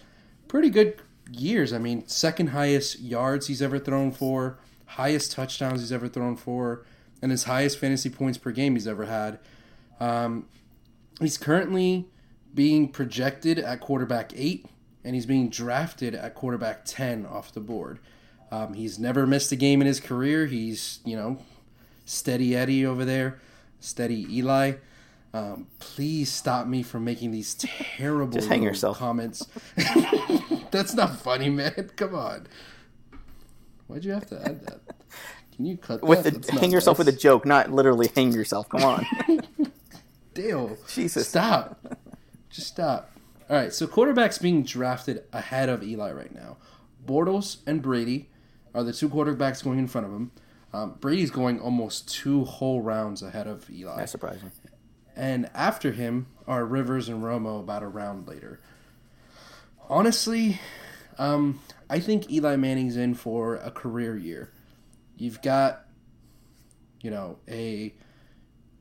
pretty good years. I mean, second highest yards he's ever thrown for, highest touchdowns he's ever thrown for, and his highest fantasy points per game he's ever had. Um, he's currently being projected at quarterback eight, and he's being drafted at quarterback 10 off the board. Um, he's never missed a game in his career. He's, you know, steady Eddie over there, steady Eli. Um, please stop me from making these terrible Just hang yourself. comments. [laughs] That's not funny, man. Come on. Why'd you have to add that? Can you cut with that? the, hang yourself nice. with a joke, not literally hang yourself. Come on. [laughs] Dale. Jesus. Stop. Just stop. All right, so quarterbacks being drafted ahead of Eli right now. Bortles and Brady are the two quarterbacks going in front of him. Um, Brady's going almost two whole rounds ahead of Eli. That's surprising. And after him are Rivers and Romo about a round later. Honestly, um, I think Eli Manning's in for a career year. You've got, you know, a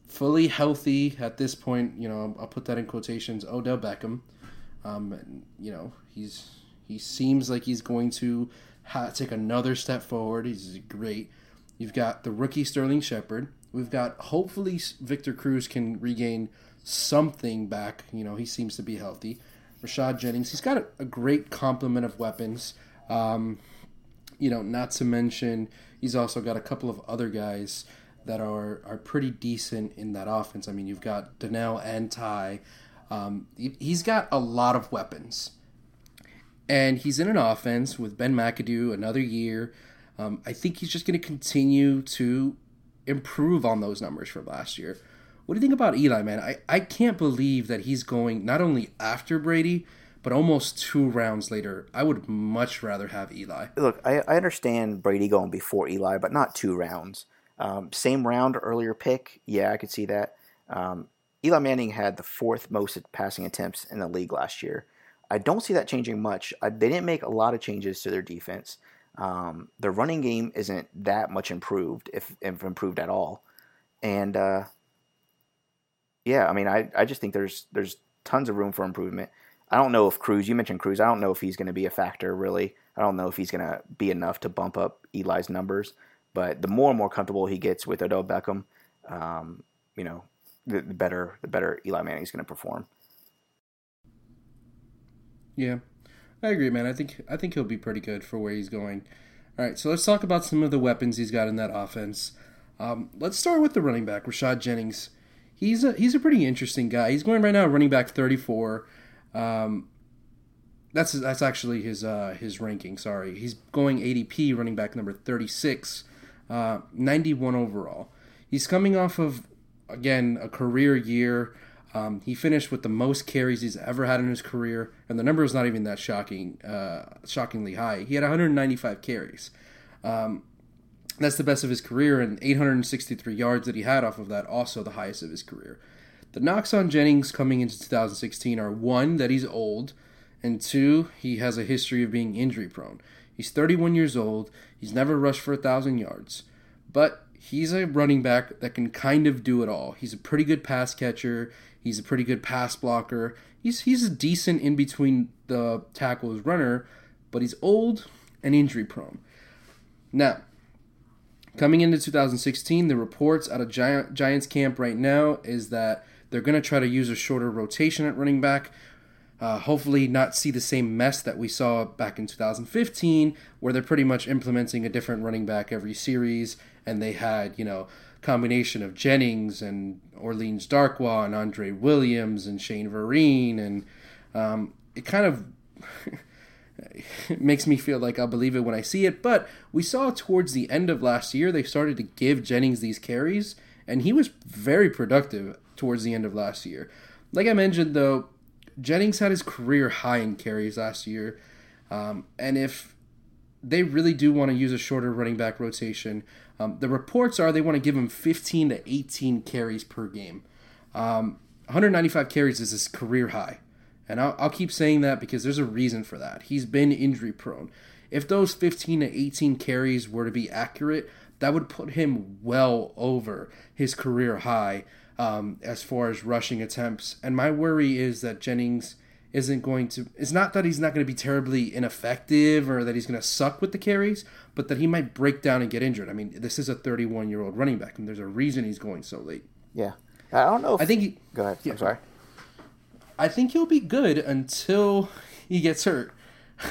fully healthy at this point. You know, I'll put that in quotations. Odell Beckham. Um, and, you know, he's he seems like he's going to ha- take another step forward. He's great. You've got the rookie Sterling Shepard. We've got hopefully Victor Cruz can regain something back. You know, he seems to be healthy. Rashad Jennings, he's got a, a great complement of weapons. Um, you know, not to mention he's also got a couple of other guys that are are pretty decent in that offense. I mean, you've got Donnell and Tye. Um, he- he's got a lot of weapons, and he's in an offense with Ben McAdoo another year. Um, I think he's just going to continue to improve on those numbers from last year. What do you think about Eli, man? I, I can't believe that he's going not only after Brady, but almost two rounds later. I would much rather have Eli. Look, I, I understand Brady going before Eli, but not two rounds. Um, same round, earlier pick. Yeah, I could see that. Um, Eli Manning had the fourth most passing attempts in the league last year. I don't see that changing much. I, they didn't make a lot of changes to their defense. Um, their running game isn't that much improved, if, if improved at all. And uh, yeah, I mean, I, I just think there's there's tons of room for improvement. I don't know if Cruz. You mentioned Cruz. I don't know if he's going to be a factor really. I don't know if he's going to be enough to bump up Eli's numbers. But the more and more comfortable he gets with Odell Beckham, um, you know, the, the better the better Eli Manning's going to perform. Yeah, I agree, man. I think I think he'll be pretty good for where he's going. All right, so let's talk about some of the weapons he's got in that offense. Um, let's start with the running back, Rashad Jennings. He's a he's a pretty interesting guy. He's going right now running back thirty four. Um, that's that's actually his uh, his ranking. Sorry, he's going ADP running back number thirty six, uh, ninety one overall. He's coming off of again a career year. Um, he finished with the most carries he's ever had in his career, and the number is not even that shocking, uh, shockingly high. He had 195 carries. Um, that's the best of his career, and 863 yards that he had off of that, also the highest of his career. The knocks on Jennings coming into 2016 are one, that he's old, and two, he has a history of being injury prone. He's 31 years old, he's never rushed for a 1,000 yards, but he's a running back that can kind of do it all. He's a pretty good pass catcher, he's a pretty good pass blocker, he's, he's a decent in between the tackles runner, but he's old and injury prone. Now, Coming into 2016, the reports out of Gi- Giants camp right now is that they're going to try to use a shorter rotation at running back. Uh, hopefully, not see the same mess that we saw back in 2015, where they're pretty much implementing a different running back every series, and they had you know combination of Jennings and Orleans Darkwa and Andre Williams and Shane Vereen, and um, it kind of it [laughs] makes me feel like I'll believe it when I see it. But we saw towards the end of last year, they started to give Jennings these carries, and he was very productive towards the end of last year. Like I mentioned, though, Jennings had his career high in carries last year. Um, and if they really do want to use a shorter running back rotation. Um, the reports are they want to give him 15 to 18 carries per game. Um, 195 carries is his career high. And I'll, I'll keep saying that because there's a reason for that. He's been injury prone. If those 15 to 18 carries were to be accurate, that would put him well over his career high um, as far as rushing attempts. And my worry is that Jennings isn't going to. It's not that he's not going to be terribly ineffective or that he's going to suck with the carries, but that he might break down and get injured. I mean, this is a 31 year old running back, and there's a reason he's going so late. Yeah, I don't know. If, I think. He, Go ahead. Yeah. I'm sorry. I think he'll be good until he gets hurt.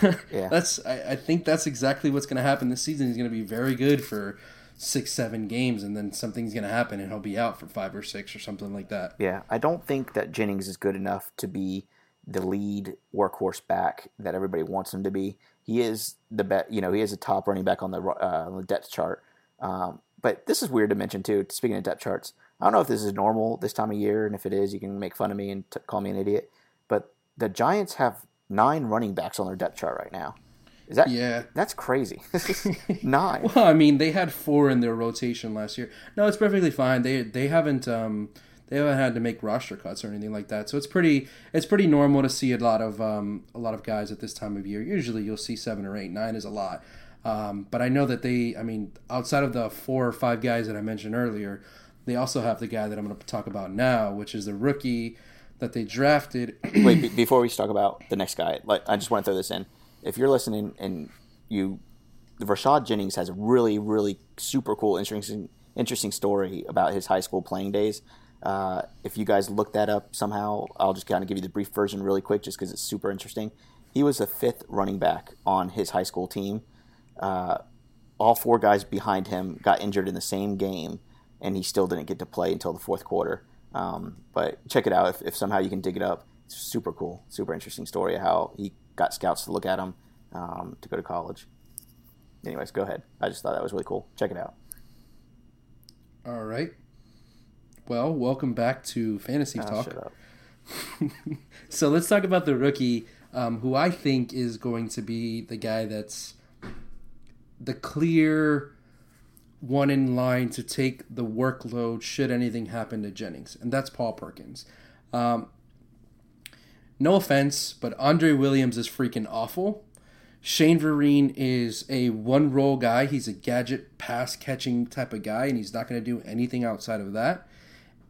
[laughs] Yeah. that's. I, I think that's exactly what's going to happen this season. He's going to be very good for six, seven games, and then something's going to happen, and he'll be out for five or six or something like that. Yeah, I don't think that Jennings is good enough to be the lead workhorse back that everybody wants him to be. He is the bet. You know, he is a top running back on the uh, on the depth chart. Um, but this is weird to mention too. Speaking of depth charts, I don't know if this is normal this time of year, and if it is, you can make fun of me and t- call me an idiot. But the Giants have nine running backs on their depth chart right now. Is that Yeah. That's crazy. [laughs] [laughs] nine. Well, I mean, they had four in their rotation last year. No, it's perfectly fine. They they haven't um they haven't had to make roster cuts or anything like that. So it's pretty it's pretty normal to see a lot of um a lot of guys at this time of year. Usually you'll see seven or eight. Nine is a lot. Um, but I know that they I mean outside of the four or five guys that I mentioned earlier, they also have the guy that I'm going to talk about now, which is the rookie that they drafted. [clears throat] Wait, be- before we talk about the next guy, like I just want to throw this in. If you're listening and you, the Rashad Jennings has a really, really super cool, interesting, interesting story about his high school playing days. Uh, if you guys look that up somehow, I'll just kind of give you the brief version really quick, just because it's super interesting. He was the fifth running back on his high school team. Uh, all four guys behind him got injured in the same game, and he still didn't get to play until the fourth quarter. Um, but check it out if, if somehow you can dig it up. It's super cool, super interesting story of how he got scouts to look at him um, to go to college. Anyways, go ahead. I just thought that was really cool. Check it out. All right. Well, welcome back to Fantasy Ah, Talk. [laughs] So let's talk about the rookie, um, who I think is going to be the guy that's the clear one in line to take the workload should anything happen to Jennings, and that's Paul Perkins. Um, no offense, but Andre Williams is freaking awful. Shane Vereen is a one role guy. He's a gadget pass catching type of guy, and he's not going to do anything outside of that.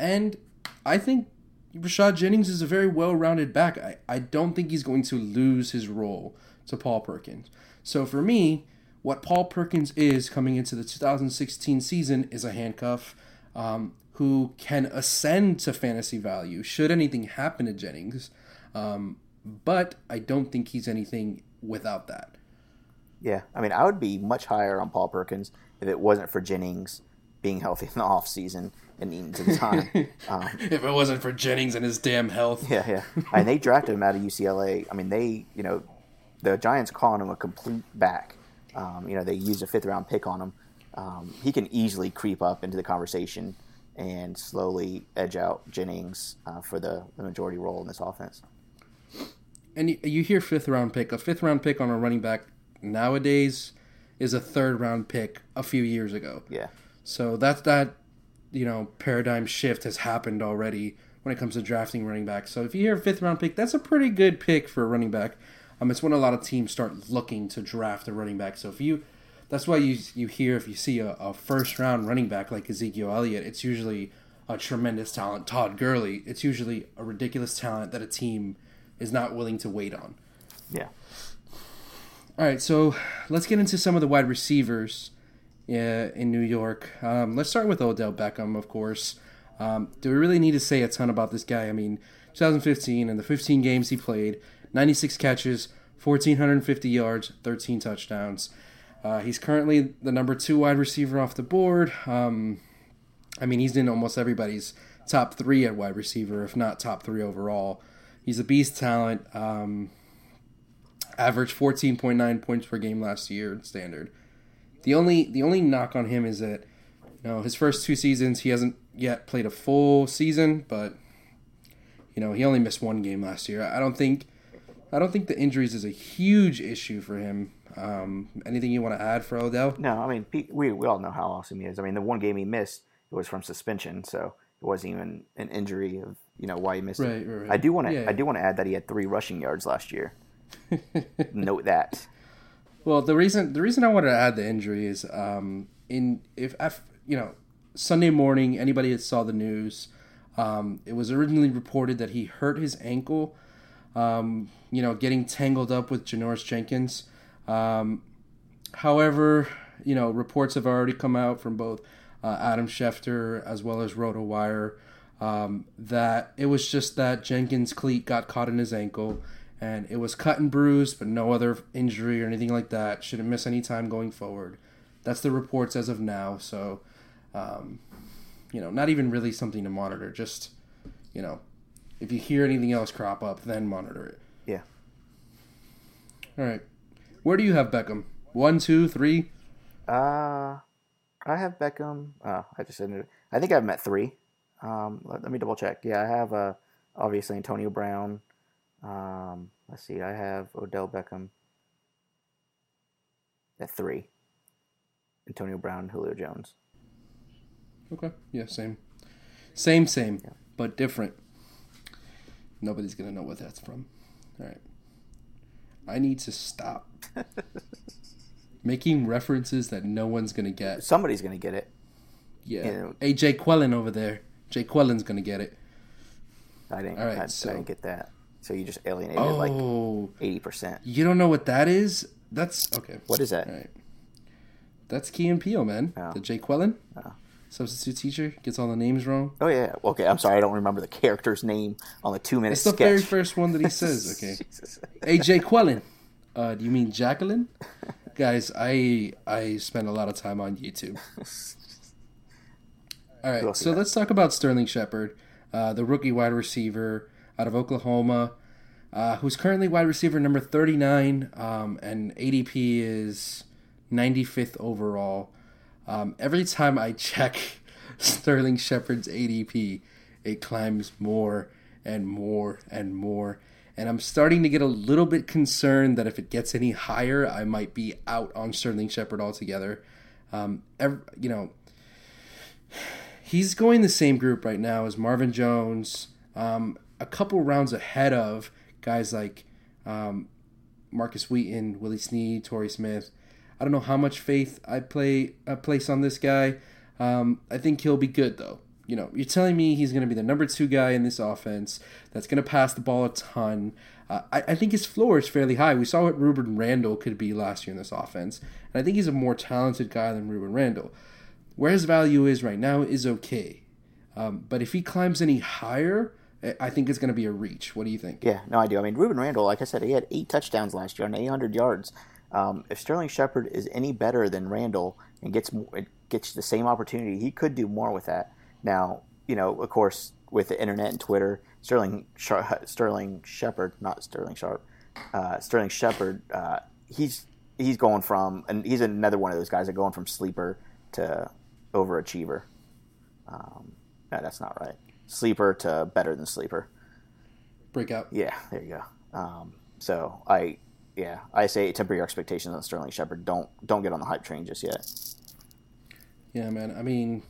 And I think Rashad Jennings is a very well rounded back. I, I don't think he's going to lose his role to Paul Perkins. So for me, what Paul Perkins is coming into the 2016 season is a handcuff um, who can ascend to fantasy value should anything happen to Jennings. Um, but I don't think he's anything without that. Yeah, I mean, I would be much higher on Paul Perkins if it wasn't for Jennings being healthy in the off season and to the time. [laughs] um, If it wasn't for Jennings and his damn health. yeah, yeah. And they drafted him out of UCLA. I mean, they, you know, the Giants calling him a complete back. Um, you know, they used a fifth round pick on him. Um, he can easily creep up into the conversation and slowly edge out Jennings uh, for the, the majority role in this offense. And you, you hear fifth round pick. A fifth round pick on a running back nowadays is a third round pick a few years ago. Yeah. So that's that, you know, paradigm shift has happened already when it comes to drafting running backs. So if you hear a fifth round pick, that's a pretty good pick for a running back. Um, it's when a lot of teams start looking to draft a running back. So if you, that's why you you hear if you see a, a first round running back like Ezekiel Elliott, it's usually a tremendous talent. Todd Gurley, it's usually a ridiculous talent that a team is not willing to wait on. Yeah. All right, so let's get into some of the wide receivers uh, in New York. Um, let's start with Odell Beckham, of course. Um, do we really need to say a ton about this guy? I mean, 2015 and the 15 games he played, 96 catches, 1,450 yards, 13 touchdowns. Uh, he's currently the number two wide receiver off the board. Um, I mean, he's in almost everybody's top three at wide receiver, if not top three overall. He's a beast talent. Um, averaged 14.9 points per game last year in standard. The only the only knock on him is that you know his first two seasons he hasn't yet played a full season, but you know he only missed one game last year. I don't think I don't think the injuries is a huge issue for him. Um, anything you want to add for Odell? No, I mean we we all know how awesome he is. I mean the one game he missed it was from suspension, so it wasn't even an injury of you know why he missed Right, it. right, right. I do want to Yeah. I do want to add that he had three rushing yards last year. [laughs] Note that. Well, the reason the reason I wanted to add the injury is um, in if you know Sunday morning, anybody that saw the news, um, it was originally reported that he hurt his ankle. Um, you know, getting tangled up with Janoris Jenkins. Um, however, you know, reports have already come out from both uh, Adam Schefter as well as RotoWire um, that it was just that Jenkins' cleat got caught in his ankle and it was cut and bruised, but no other injury or anything like that. Shouldn't miss any time going forward. That's the reports as of now. So, um, you know, not even really something to monitor. Just, you know, if you hear anything else crop up, then monitor it. Yeah. All right. Where do you have Beckham? One, two, three. Uh, I have Beckham. Uh, I just ended. I think I have him at three. Um, let, let me double check. Yeah, I have uh, obviously Antonio Brown. Um, let's see. I have Odell Beckham at three. Antonio Brown, Julio Jones. Okay. Yeah, same. Same, same, but different. Nobody's going to know what that's from. All right. I need to stop [laughs] making references that no one's going to get. Somebody's gonna get it. Yeah. Yeah. Hey, Jay Quellen over there. Jay Quellen's going to get it. I didn't. All right, I, so- I didn't get that. So you just alienated like eighty percent. you don't know what that is? That's okay. What is that? All right. That's Key and Peele, man. Oh. The Jay Quellen. Substitute teacher gets all the names wrong. Oh yeah. Okay. I'm sorry. I don't remember the character's name on the two minute It's the sketch. very first one that he [laughs] says. Okay. Hey, Jay Quellen. Uh, do you mean Jacqueline? Guys, I I spend a lot of time on YouTube. [laughs] All right, so got? let's talk about Sterling Shepard, uh, the rookie wide receiver out of Oklahoma, uh, who's currently wide receiver number 39, um, and ADP is 95th overall. Um, every time I check [laughs] Sterling Shepard's ADP, it climbs more and more and more. And I'm starting to get a little bit concerned that if it gets any higher, I might be out on Sterling Shepard altogether. Um, ev you know, [sighs] he's going the same group right now as Marvin Jones, um, a couple rounds ahead of guys like um, Markus Wheaton, Willie Snead, Torrey Smith. I don't know how much faith I play I place on this guy. Um, I think he'll be good though. You know, you're telling me he's going to be the number two guy in this offense that's going to pass the ball a ton. Uh, I, I think his floor is fairly high. We saw what Rueben Randle could be last year in this offense, and I think he's a more talented guy than Rueben Randle. Where his value is right now is okay, um, but if he climbs any higher, I- think it's going to be a reach. What do you think? Yeah, no, I do. I mean, Rueben Randle, like I said, he had eight touchdowns last year on 800 yards. Um, if Sterling Shepard is any better than Randle and gets gets the same opportunity, he could do more with that. Now, you know, of course, with the internet and Twitter, Sterling Sterling Shepard, not Sterling Sharpe, uh, Sterling Shepard, uh, he's he's going from, and he's another one of those guys that going from sleeper to overachiever. Um, no, that's not right. Sleeper to better than sleeper. Breakout. Yeah, there you go. Um, so I, yeah, I say temper your expectations on Sterling Shepard. Don't don't get on the hype train just yet. Yeah, man. I mean,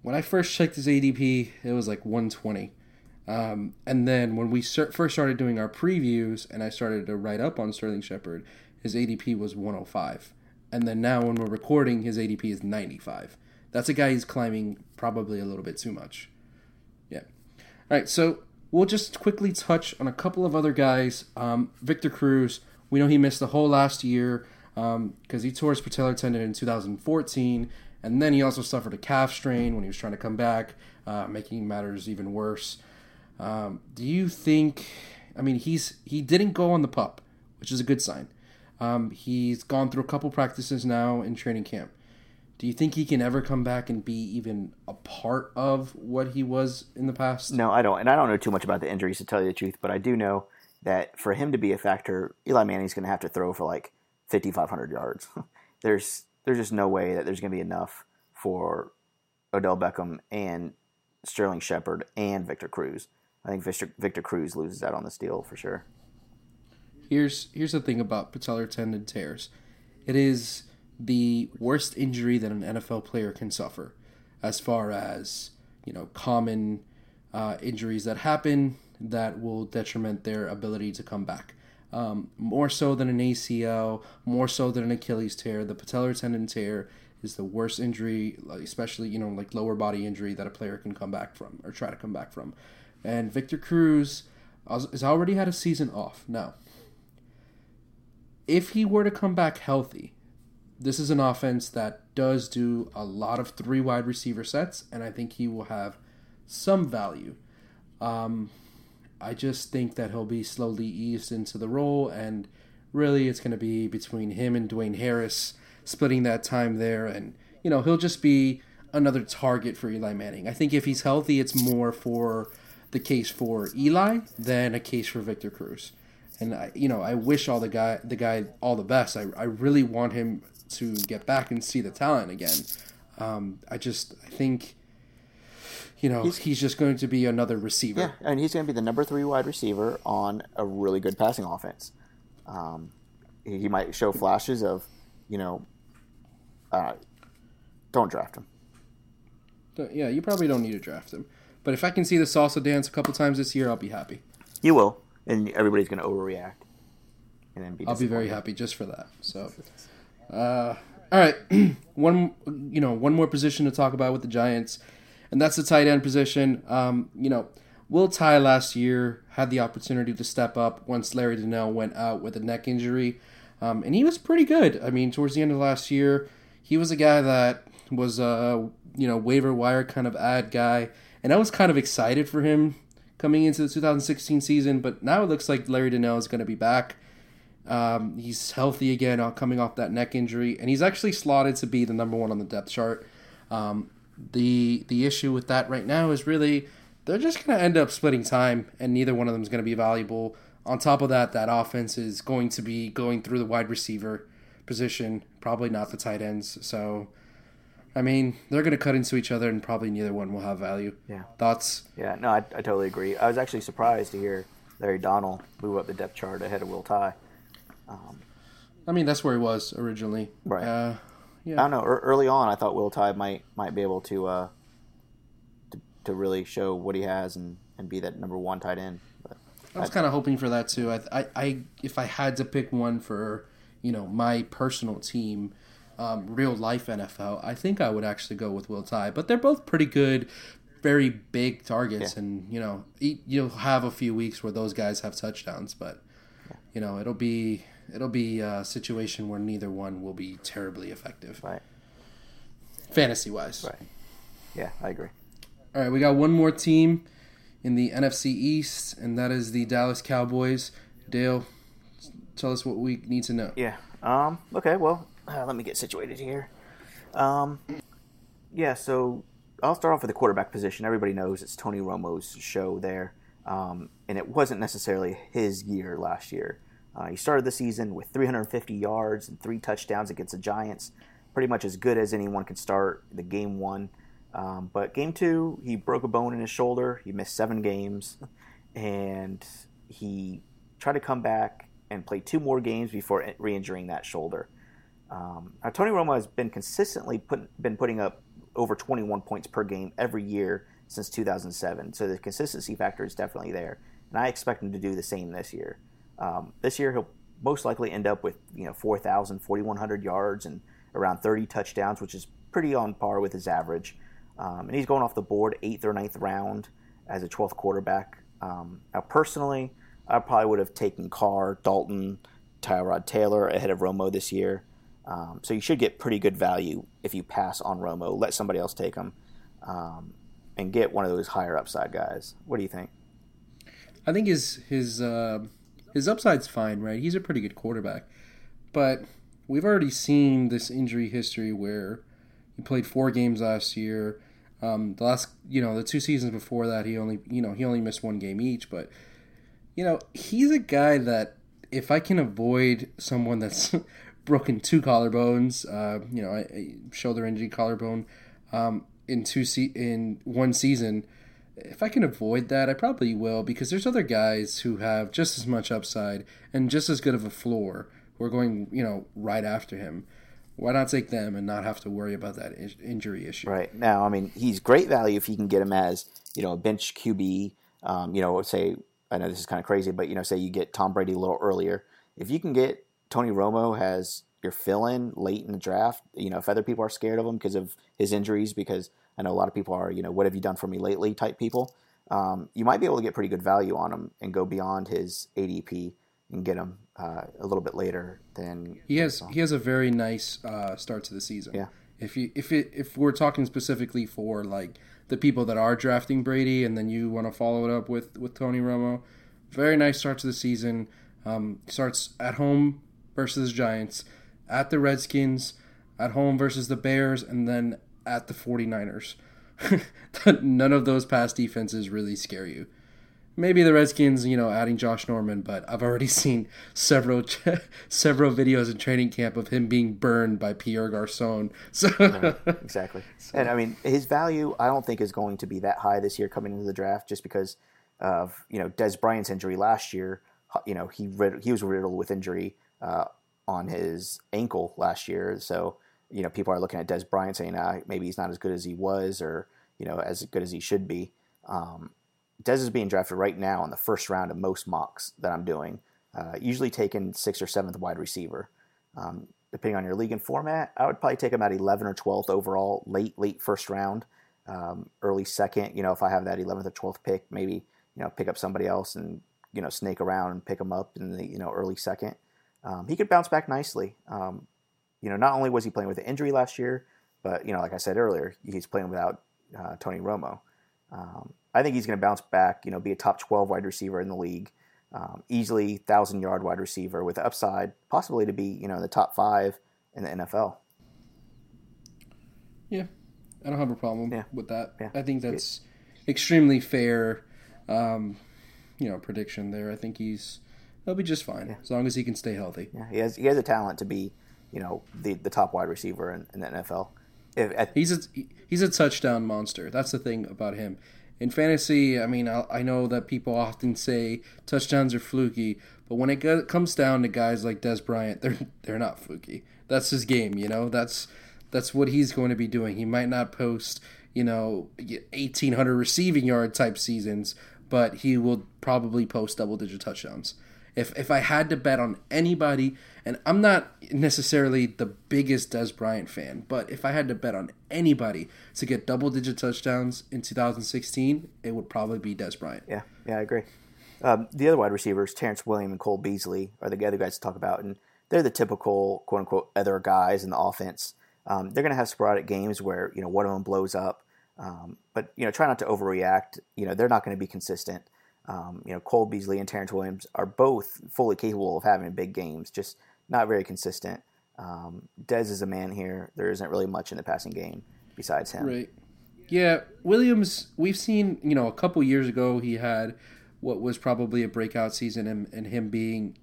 when I first checked his ADP, it was like 120. Um, and then when we ser- first started doing our previews and I started to write up on Sterling Shepard, his ADP was 105. And then now when we're recording, his ADP is 95. That's a guy he's climbing probably a little bit too much. All right, so we'll just quickly touch on a couple of other guys. Um, Victor Cruz, we know he missed the whole last year because he tore his patellar tendon in 2014, and then he also suffered a calf strain when he was trying to come back, uh, making matters even worse. Um, do you think? I mean, he's he didn't go on the PUP, which is a good sign. Um, he's gone through a couple practices now in training camp. Do you think he can ever come back and be even a part of what he was in the past? No, I don't, and I don't know too much about the injuries to tell you the truth, but I do know that for him to be a factor, Eli Manning's going to have to throw for like 5,500 yards. [laughs] there's there's just no way that there's going to be enough for Odell Beckham and Sterling Shepard and Victor Cruz. I think Victor, Victor Cruz loses out on this deal for sure. here's here's the thing about patellar tendon tears. It is the worst injury that an NFL player can suffer, as far as you know, common uh, injuries that happen that will detriment their ability to come back. Um, more so than an ACL, more so than an Achilles tear, the patellar tendon tear is the worst injury, especially you know like lower body injury that a player can come back from or try to come back from. And Victor Cruz has already had a season off. Now, if he were to come back healthy, this is an offense that does do a lot of three wide receiver sets, and I think he will have some value. Um, I just think that he'll be slowly eased into the role, and really it's going to be between him and Dwayne Harris splitting that time there, and you know he'll just be another target for Eli Manning. I think if he's healthy, it's more for the case for Eli than a case for Victor Cruz. And I, you know, I wish all the guy, the guy, all the best. I, I really want him to get back and see the talent again. Um, I just, I think, you know, he's, he's, just going to be another receiver. Yeah, and he's going to be the number three wide receiver on a really good passing offense. Um, he might show flashes of, you know, uh, don't draft him. Yeah, you probably don't need to draft him. But if I can see the salsa dance a couple times this year, I'll be happy. You will, and everybody's going to overreact, and then be. I'll be very happy just for that. So, [laughs] uh, all right, [clears throat] one you know one more position to talk about with the Giants, and that's the tight end position. Um, you know, Will Tye last year had the opportunity to step up once Larry Donnell went out with a neck injury, um, and he was pretty good. I mean, towards the end of last year, he was a guy that was a you know waiver wire kind of add guy, and I was kind of excited for him coming into the 2016 season. But now it looks like Larry Donnell is going to be back. Um, he's healthy again, uh, coming off that neck injury, and he's actually slotted to be the number one on the depth chart. Um, the the issue with that right now is really they're just going to end up splitting time, and neither one of them is going to be valuable. On top of that, that offense is going to be going through the wide receiver position, probably not the tight ends. So, I mean, they're going to cut into each other, and probably neither one will have value. Yeah. Thoughts? Yeah, no, I, I totally agree. I was actually surprised to hear Larry Donnell move up the depth chart ahead of Will Tye. Um, I mean, that's where he was originally. Right. Uh, yeah. I don't know. Early on, I thought Will Tye might might be able to, uh, to to really show what he has and, and be that number one tight end. But I was kind of hoping for that too. I, I, I, if I had to pick one for you know my personal team, um, real life NFL, I think I would actually go with Will Tye. But they're both pretty good, very big targets, yeah. and you know you'll have a few weeks where those guys have touchdowns, but you know it'll be it'll be a situation where neither one will be terribly effective, right? Fantasy wise, right? Yeah, I agree. All right, we got one more team in the NFC East, and that is the Dallas Cowboys. Dale, tell us what we need to know. Yeah. Um. Okay. Well, uh, let me get situated here. Um. Yeah. So I'll start off with the quarterback position. Everybody knows it's Tony Romo's show there, um, and it wasn't necessarily his year last year. Uh, he started the season with 350 yards and three touchdowns against the Giants, pretty much as good as anyone could start the game one. Um, but game two, he broke a bone in his shoulder. He missed seven games, and he tried to come back and play two more games before re-injuring that shoulder. Um, now, Tony Romo has been consistently put, been putting up over 21 points per game every year since 2007. So the consistency factor is definitely there, and I expect him to do the same this year. Um, this year, he'll most likely end up with you know 4,000, 4,100 yards and around 30 touchdowns, which is pretty on par with his average. Um, and he's going off the board eighth or ninth round as a 12th quarterback. Um, now, personally, I probably would have taken Carr, Dalton, Tyrod Taylor ahead of Romo this year. Um, so you should get pretty good value if you pass on Romo, let somebody else take him, um, and get one of those higher upside guys. What do you think? I think his his uh, his upside's fine, right? He's a pretty good quarterback, but we've already seen this injury history where he played four games last year. Um, the last, you know, the two seasons before that, he only, you know, he only missed one game each. But, you know, he's a guy that if I can avoid someone that's [laughs] broken two collarbones, uh, you know, shoulder injury, collarbone, um, in two se- in one season, if I can avoid that, I probably will because there's other guys who have just as much upside and just as good of a floor who are going, you know, right after him. Why not take them and not have to worry about that in- injury issue? Right now, I mean, he's great value if you can get him as you know a bench QB. Um, you know, say I know this is kind of crazy, but you know, say you get Tom Brady a little earlier. If you can get Tony Romo has your fill-in late in the draft, you know, if other people are scared of him because of his injuries, because I know a lot of people are, you know, what have you done for me lately type people. Um, you might be able to get pretty good value on him and go beyond his ADP and get him uh, a little bit later than He has he has a very nice uh, start to the season. Yeah. If you if it if we're talking specifically for like the people that are drafting Brady and then you want to follow it up with with Tony Romo, very nice start to the season. Um, starts at home versus the Giants, at the Redskins, at home versus the Bears, and then at the 49ers. [laughs] None of those past defenses really scare you. Maybe the Redskins, you know, adding Josh Norman, but I've already [laughs] seen several several videos in training camp of him being burned by Pierre Garcon. [laughs] So exactly. And I mean, his value I don't think is going to be that high this year coming into the draft, just because of you know Dez Bryant's injury last year. You know he he was riddled with injury uh, on his ankle last year, so you know people are looking at Dez Bryant saying ah, maybe he's not as good as he was, or you know as good as he should be. Um, Dez is being drafted right now in the first round of most mocks that I'm doing, uh, usually taken sixth or seventh wide receiver. Um, depending on your league and format, I would probably take him at 11 or 12th overall, late, late first round, um, early second. You know, if I have that 11th or 12th pick, maybe, you know, pick up somebody else and, you know, snake around and pick him up in the, you know, early second. Um, he could bounce back nicely. Um, you know, not only was he playing with an injury last year, but, you know, like I said earlier, he's playing without uh, Tony Romo. Um, I think he's going to bounce back, you know, be a top 12 wide receiver in the league, um, easily 1,000 yard wide receiver with upside, possibly to be, you know, in the top five in the NFL. yeah, I don't have a problem Yeah. with that. Yeah. I think that's extremely fair, um, you know, prediction there. I think he's he'll be just fine as long as he can stay healthy. Yeah, he has he has a talent to be, you know, the, the top wide receiver in, in the NFL. If, at, He's a he's a touchdown monster. That's the thing about him. In fantasy, I mean, I, I know that people often say touchdowns are fluky, but when it go, comes down to guys like Dez Bryant, they're they're not fluky. That's his game, you know. That's that's what he's going to be doing. He might not post, you know, eighteen hundred receiving yard type seasons, but he will probably post double digit touchdowns. If if I had to bet on anybody, and I'm not necessarily the biggest Dez Bryant fan, but if I had to bet on anybody to get double digit touchdowns in 2016, it would probably be Dez Bryant. yeah, yeah, I agree. Um, the other wide receivers, Terrance William and Cole Beasley, are the other guys to talk about, and they're the typical quote unquote other guys in the offense. Um, they're going to have sporadic games where you know one of them blows up, um, but you know try not to overreact. You know they're not going to be consistent. Um, you know Cole Beasley and Terrance Williams are both fully capable of having big games, just not very consistent. Um, Dez is a man here. There isn't really much in the passing game besides him. Right. Yeah, Williams. We've seen, you know, a couple years ago he had what was probably a breakout season, and, and him being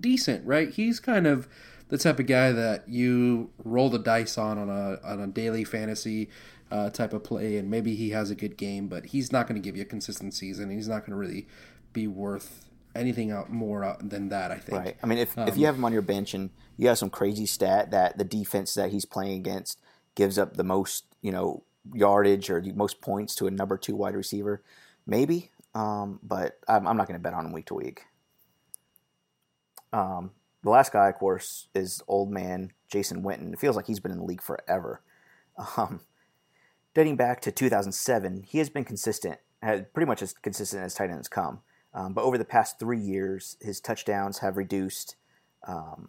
decent. Right. He's kind of the type of guy that you roll the dice on on a on a daily fantasy uh, type of play, and maybe he has a good game, but he's not going to give you a consistent season. He's not going to really be worth anything out more than that. I think. Right. I mean, if, if you have him on your bench and you have some crazy stat that the defense that he's playing against gives up the most, you know, yardage or the most points to a number two wide receiver, maybe. Um, but I'm, I'm not going to bet on him week to week. Um, the last guy, of course, is old man Jason Witten. It feels like he's been in the league forever. [laughs] Um, dating back to 2007, he has been consistent, pretty much as consistent as tight ends come. Um, but over the past three years, his touchdowns have reduced. Um,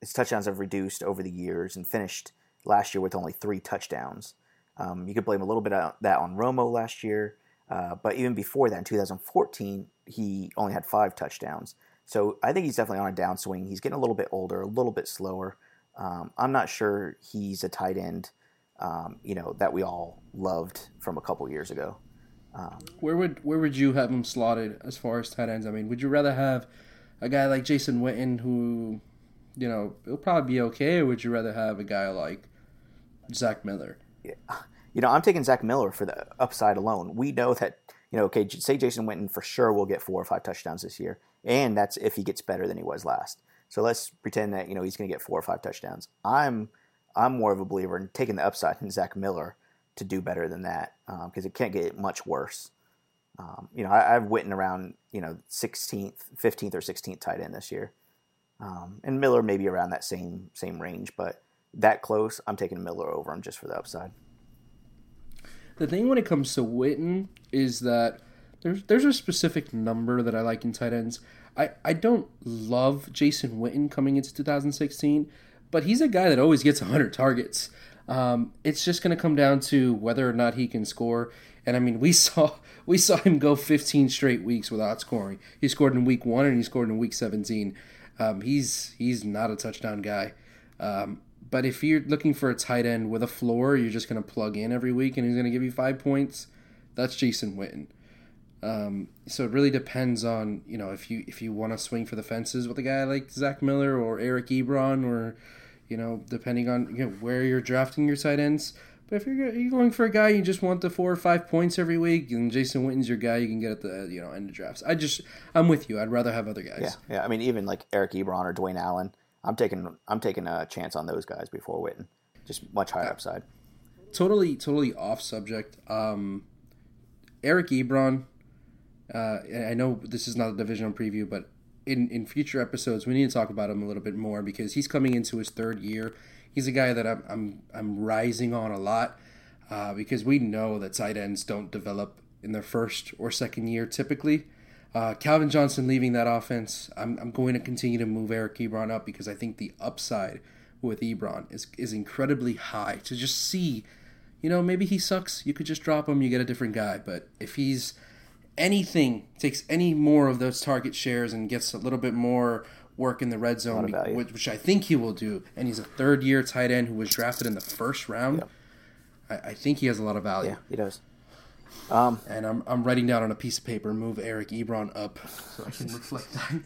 his touchdowns have reduced over the years and finished last year with only three touchdowns. Um, you could blame a little bit of that on Romo last year, uh, but even before that, in 2014, he only had five touchdowns. So I think he's definitely on a downswing. He's getting a little bit older, a little bit slower. Um, I'm not sure he's a tight end, um, you know, that we all loved from a couple years ago. Where would where would you have him slotted as far as tight ends? I mean, would you rather have a guy like Jason Witten who, you know, it'll probably be okay, or would you rather have a guy like Zach Miller? Yeah. you know, I'm taking Zach Miller for the upside alone. We know that, you know, okay, say Jason Witten for sure will get four or five touchdowns this year, and that's if he gets better than he was last. So let's pretend that you know he's going to get four or five touchdowns. I'm I'm more of a believer in taking the upside in Zach Miller to do better than that because um, it can't get much worse. Um, you know, I, have Witten around you know 16th, 15th or 16th tight end this year, um, and Miller maybe around that same same range, but that close, I'm taking Miller over him just for the upside. The thing when it comes to Witten is that there's there's a specific number that I like in tight ends. I, I don't love Jason Witten coming into 2016, but he's a guy that always gets 100 targets. Um, it's just going to come down to whether or not he can score. And I mean, we [laughs] saw we saw him go 15 straight weeks without scoring. He scored in week one and he scored in week 17. Um, he's he's not a touchdown guy. Um, but if you're looking for a tight end with a floor, you're just going to plug in every week and he's going to give you five points. That's Jason Witten. Um, so it really depends on you know if you if you want to swing for the fences with a guy like Zach Miller or Eric Ebron or you know depending on you know, where you're drafting your tight ends. But if you're, you're going for a guy you just want the four or five points every week, and Jason Witten's your guy you can get at the you know end of drafts. I just I'm with you. I'd rather have other guys. Yeah, yeah. I mean even like Eric Ebron or Dwayne Allen. I'm taking I'm taking a chance on those guys before Witten. Just much higher upside. Totally, totally off subject. Um, Eric Ebron uh, I know this is not a divisional preview, but in, in future episodes, we need to talk about him a little bit more because he's coming into his third year. He's a guy that I'm I'm, I'm rising on a lot uh, because we know that tight ends don't develop in their first or second year typically. Uh, Calvin Johnson leaving that offense, I'm, I'm going to continue to move Eric Ebron up because I think the upside with Ebron is is incredibly high. To just see, you know, maybe he sucks, you could just drop him, you get a different guy. But if he's anything takes any more of those target shares and gets a little bit more work in the red zone, which, which, I think he will do, and he's a third year tight end who was drafted in the first round. I, I, think he has a lot of value. Yeah, he does. Um, and I'm, I'm writing down on a piece of paper, move Eric Ebron up so I can reflect that.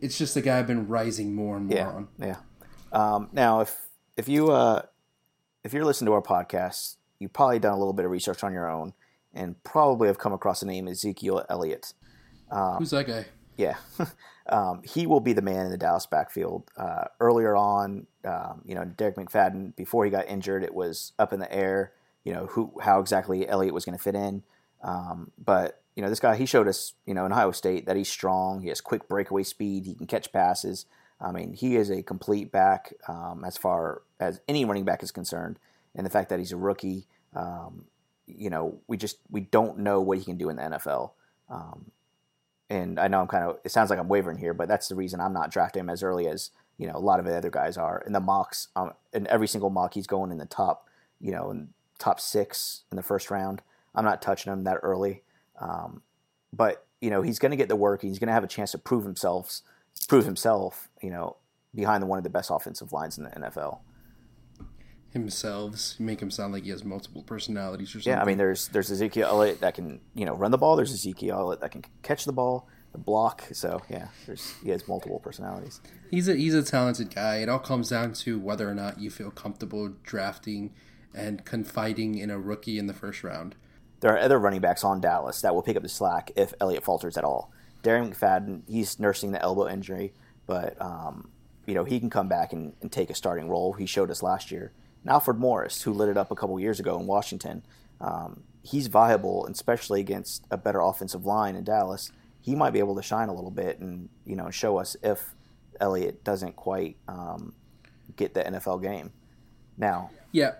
It's just a guy I've been rising more and more yeah, on. Yeah. Um, now, if if you uh, if you're listening to our podcast, you've probably done a little bit of research on your own and probably have come across the name Ezekiel Elliott. Um, Who's that guy? Yeah, [laughs] um, he will be the man in the Dallas backfield. Uh, earlier on, um, you know, Derek McFadden before he got injured, it was up in the air. You know, who how exactly Elliott was going to fit in. Um, but you know, this guy he showed us, you know, in Ohio State that he's strong. He has quick breakaway speed. He can catch passes. I mean, he is a complete back um, as far as any running back is concerned. And the fact that he's a rookie, um, you know, we just we don't know what he can do in the NFL. Um, and I know I'm kind of it sounds like I'm wavering here, but that's the reason I'm not drafting him as early as you know a lot of the other guys are. In the mocks, um, in every single mock, he's going in the top, you know, in top six in the first round. I'm not touching him that early, um, but you know he's going to get the work. He's going to have a chance to prove himself, prove himself, you know, behind the, one of the best offensive lines in the NFL himself. make him sound like he has multiple personalities or something. Yeah, I mean, there's there's Ezekiel Elliott that can you know run the ball. There's Ezekiel Elliott that can catch the ball, the block. So yeah, there's he has multiple personalities. He's a he's a talented guy. It all comes down to whether or not you feel comfortable drafting and confiding in a rookie in the first round. There are other running backs on Dallas that will pick up the slack if Elliott falters at all. Darren McFadden, he's nursing the elbow injury, but um, you know he can come back and, and take a starting role. He showed us last year. Alfred Morris, who lit it up a couple years ago in Washington, um, he's viable, especially against a better offensive line in Dallas. He might be able to shine a little bit and you know show us if Elliott doesn't quite um, get the NFL game. Now, yeah,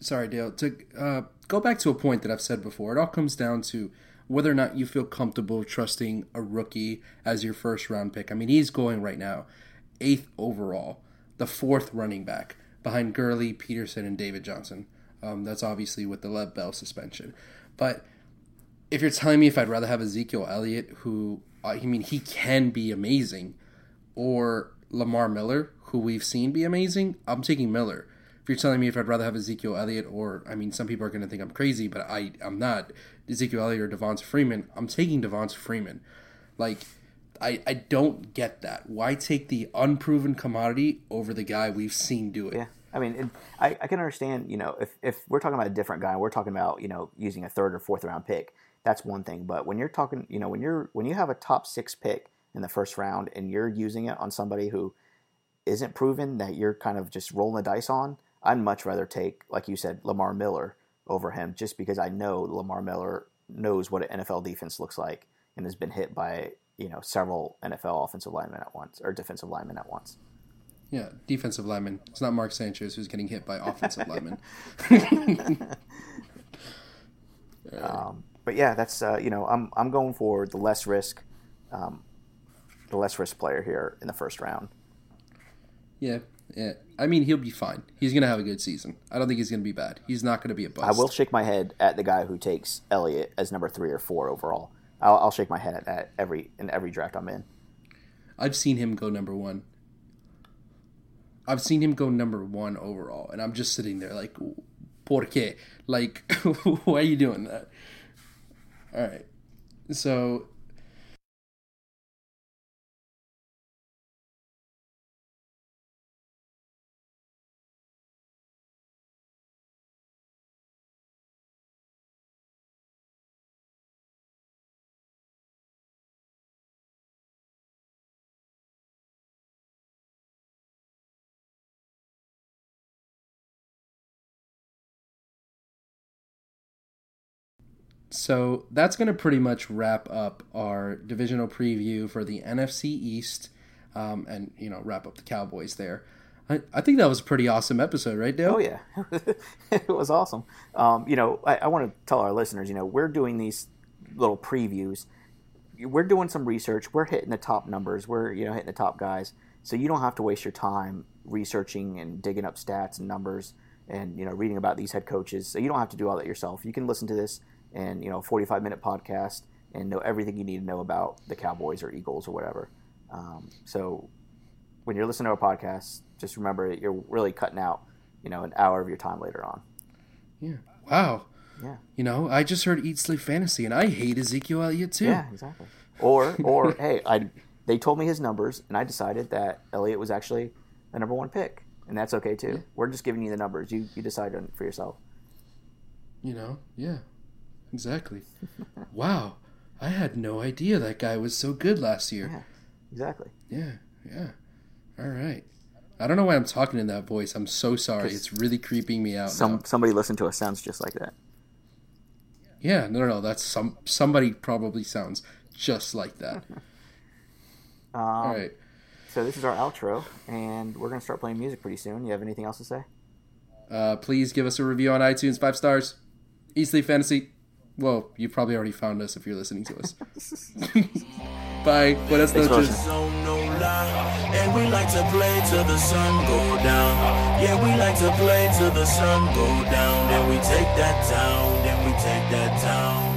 sorry, Dale. To uh, go back to a point that I've said before, it all comes down to whether or not you feel comfortable trusting a rookie as your first round pick. I mean, he's going right now, eighth overall, the fourth running back behind Gurley, Peterson, and David Johnson. Um, that's obviously with the Lev Bell suspension. But if you're telling me if I'd rather have Ezekiel Elliott, who I mean he can be amazing, or Lamar Miller, who we've seen be amazing, I'm taking Miller. If you're telling me if I'd rather have Ezekiel Elliott, or I mean, some people are going to think I'm crazy, but I I'm not. Ezekiel Elliott or Devonta Freeman, I'm taking Devonta Freeman. Like I, I don't get that. Why take the unproven commodity over the guy we've seen do it? Yeah. I mean, I, I can understand, you know, if, if we're talking about a different guy, we're talking about, you know, using a third or fourth round pick, that's one thing. But when you're talking, you know, when you're, when you have a top six pick in the first round and you're using it on somebody who isn't proven that you're kind of just rolling the dice on, I'd much rather take, like you said, Lamar Miller over him just because I know Lamar Miller knows what an NFL defense looks like and has been hit by, you know, several NFL offensive linemen at once or defensive linemen at once. Yeah, defensive lineman. It's not Mark Sanchez who's getting hit by [laughs] offensive linemen. [laughs] Um, but yeah, that's uh, you know I'm I'm going for the less risk, um, the less risk player here in the first round. Yeah, yeah. I mean, he'll be fine. He's gonna have a good season. I don't think he's gonna be bad. He's not gonna be a bust. I will shake my head at the guy who takes Elliott as number three or four overall. I'll, I'll shake my head at that every in every draft I'm in. I've seen him go number one. I've seen him go number one overall, and I'm just sitting there like, por qué? Like, [laughs] why are you doing that? All right. So So that's going to pretty much wrap up our divisional preview for the NFC East, um, and you know wrap up the Cowboys there. I, I think that was a pretty awesome episode, right, Dale? Oh yeah, [laughs] it was awesome. Um, you know, I, I want to tell our listeners, you know, we're doing these little previews. We're doing some research. We're hitting the top numbers. We're you know hitting the top guys. So you don't have to waste your time researching and digging up stats and numbers and you know reading about these head coaches. So you don't have to do all that yourself. You can listen to this and you know 45 minute podcast and know everything you need to know about the Cowboys or Eagles or whatever. Um, so when you're listening to a podcast, just remember that you're really cutting out you know an hour of your time later on. Yeah. Wow. Yeah. You know, I just heard Eat Sleep Fantasy, and I hate Ezekiel Elliott too. Yeah, exactly. Or or [laughs] hey, I they told me his numbers, and I decided that Elliott was actually the number one pick, and that's okay too. We're just giving you the numbers. You you decide on for yourself. You know, yeah, exactly. wow, I had no idea that guy was so good last year. Yeah, exactly. Yeah, yeah. All right. I don't know why I'm talking in that voice. I'm so sorry. It's really creeping me out. Some now. somebody listened to us sounds just like that. Yeah, no, no, no. That's some somebody probably sounds just like that. [laughs] Um, All right. So this is our outro, and we're gonna start playing music pretty soon. You have anything else to say? Uh, please give us a review on iTunes, five stars. Sleep Fantasy. Well, you probably already found us if you're listening to us. [laughs] Bye. Buenas Thanks for noches. listening. zone, no lie. And we like to play till the sun go down. Yeah, we like to play till the sun go down. Then we take that town, then we take that town.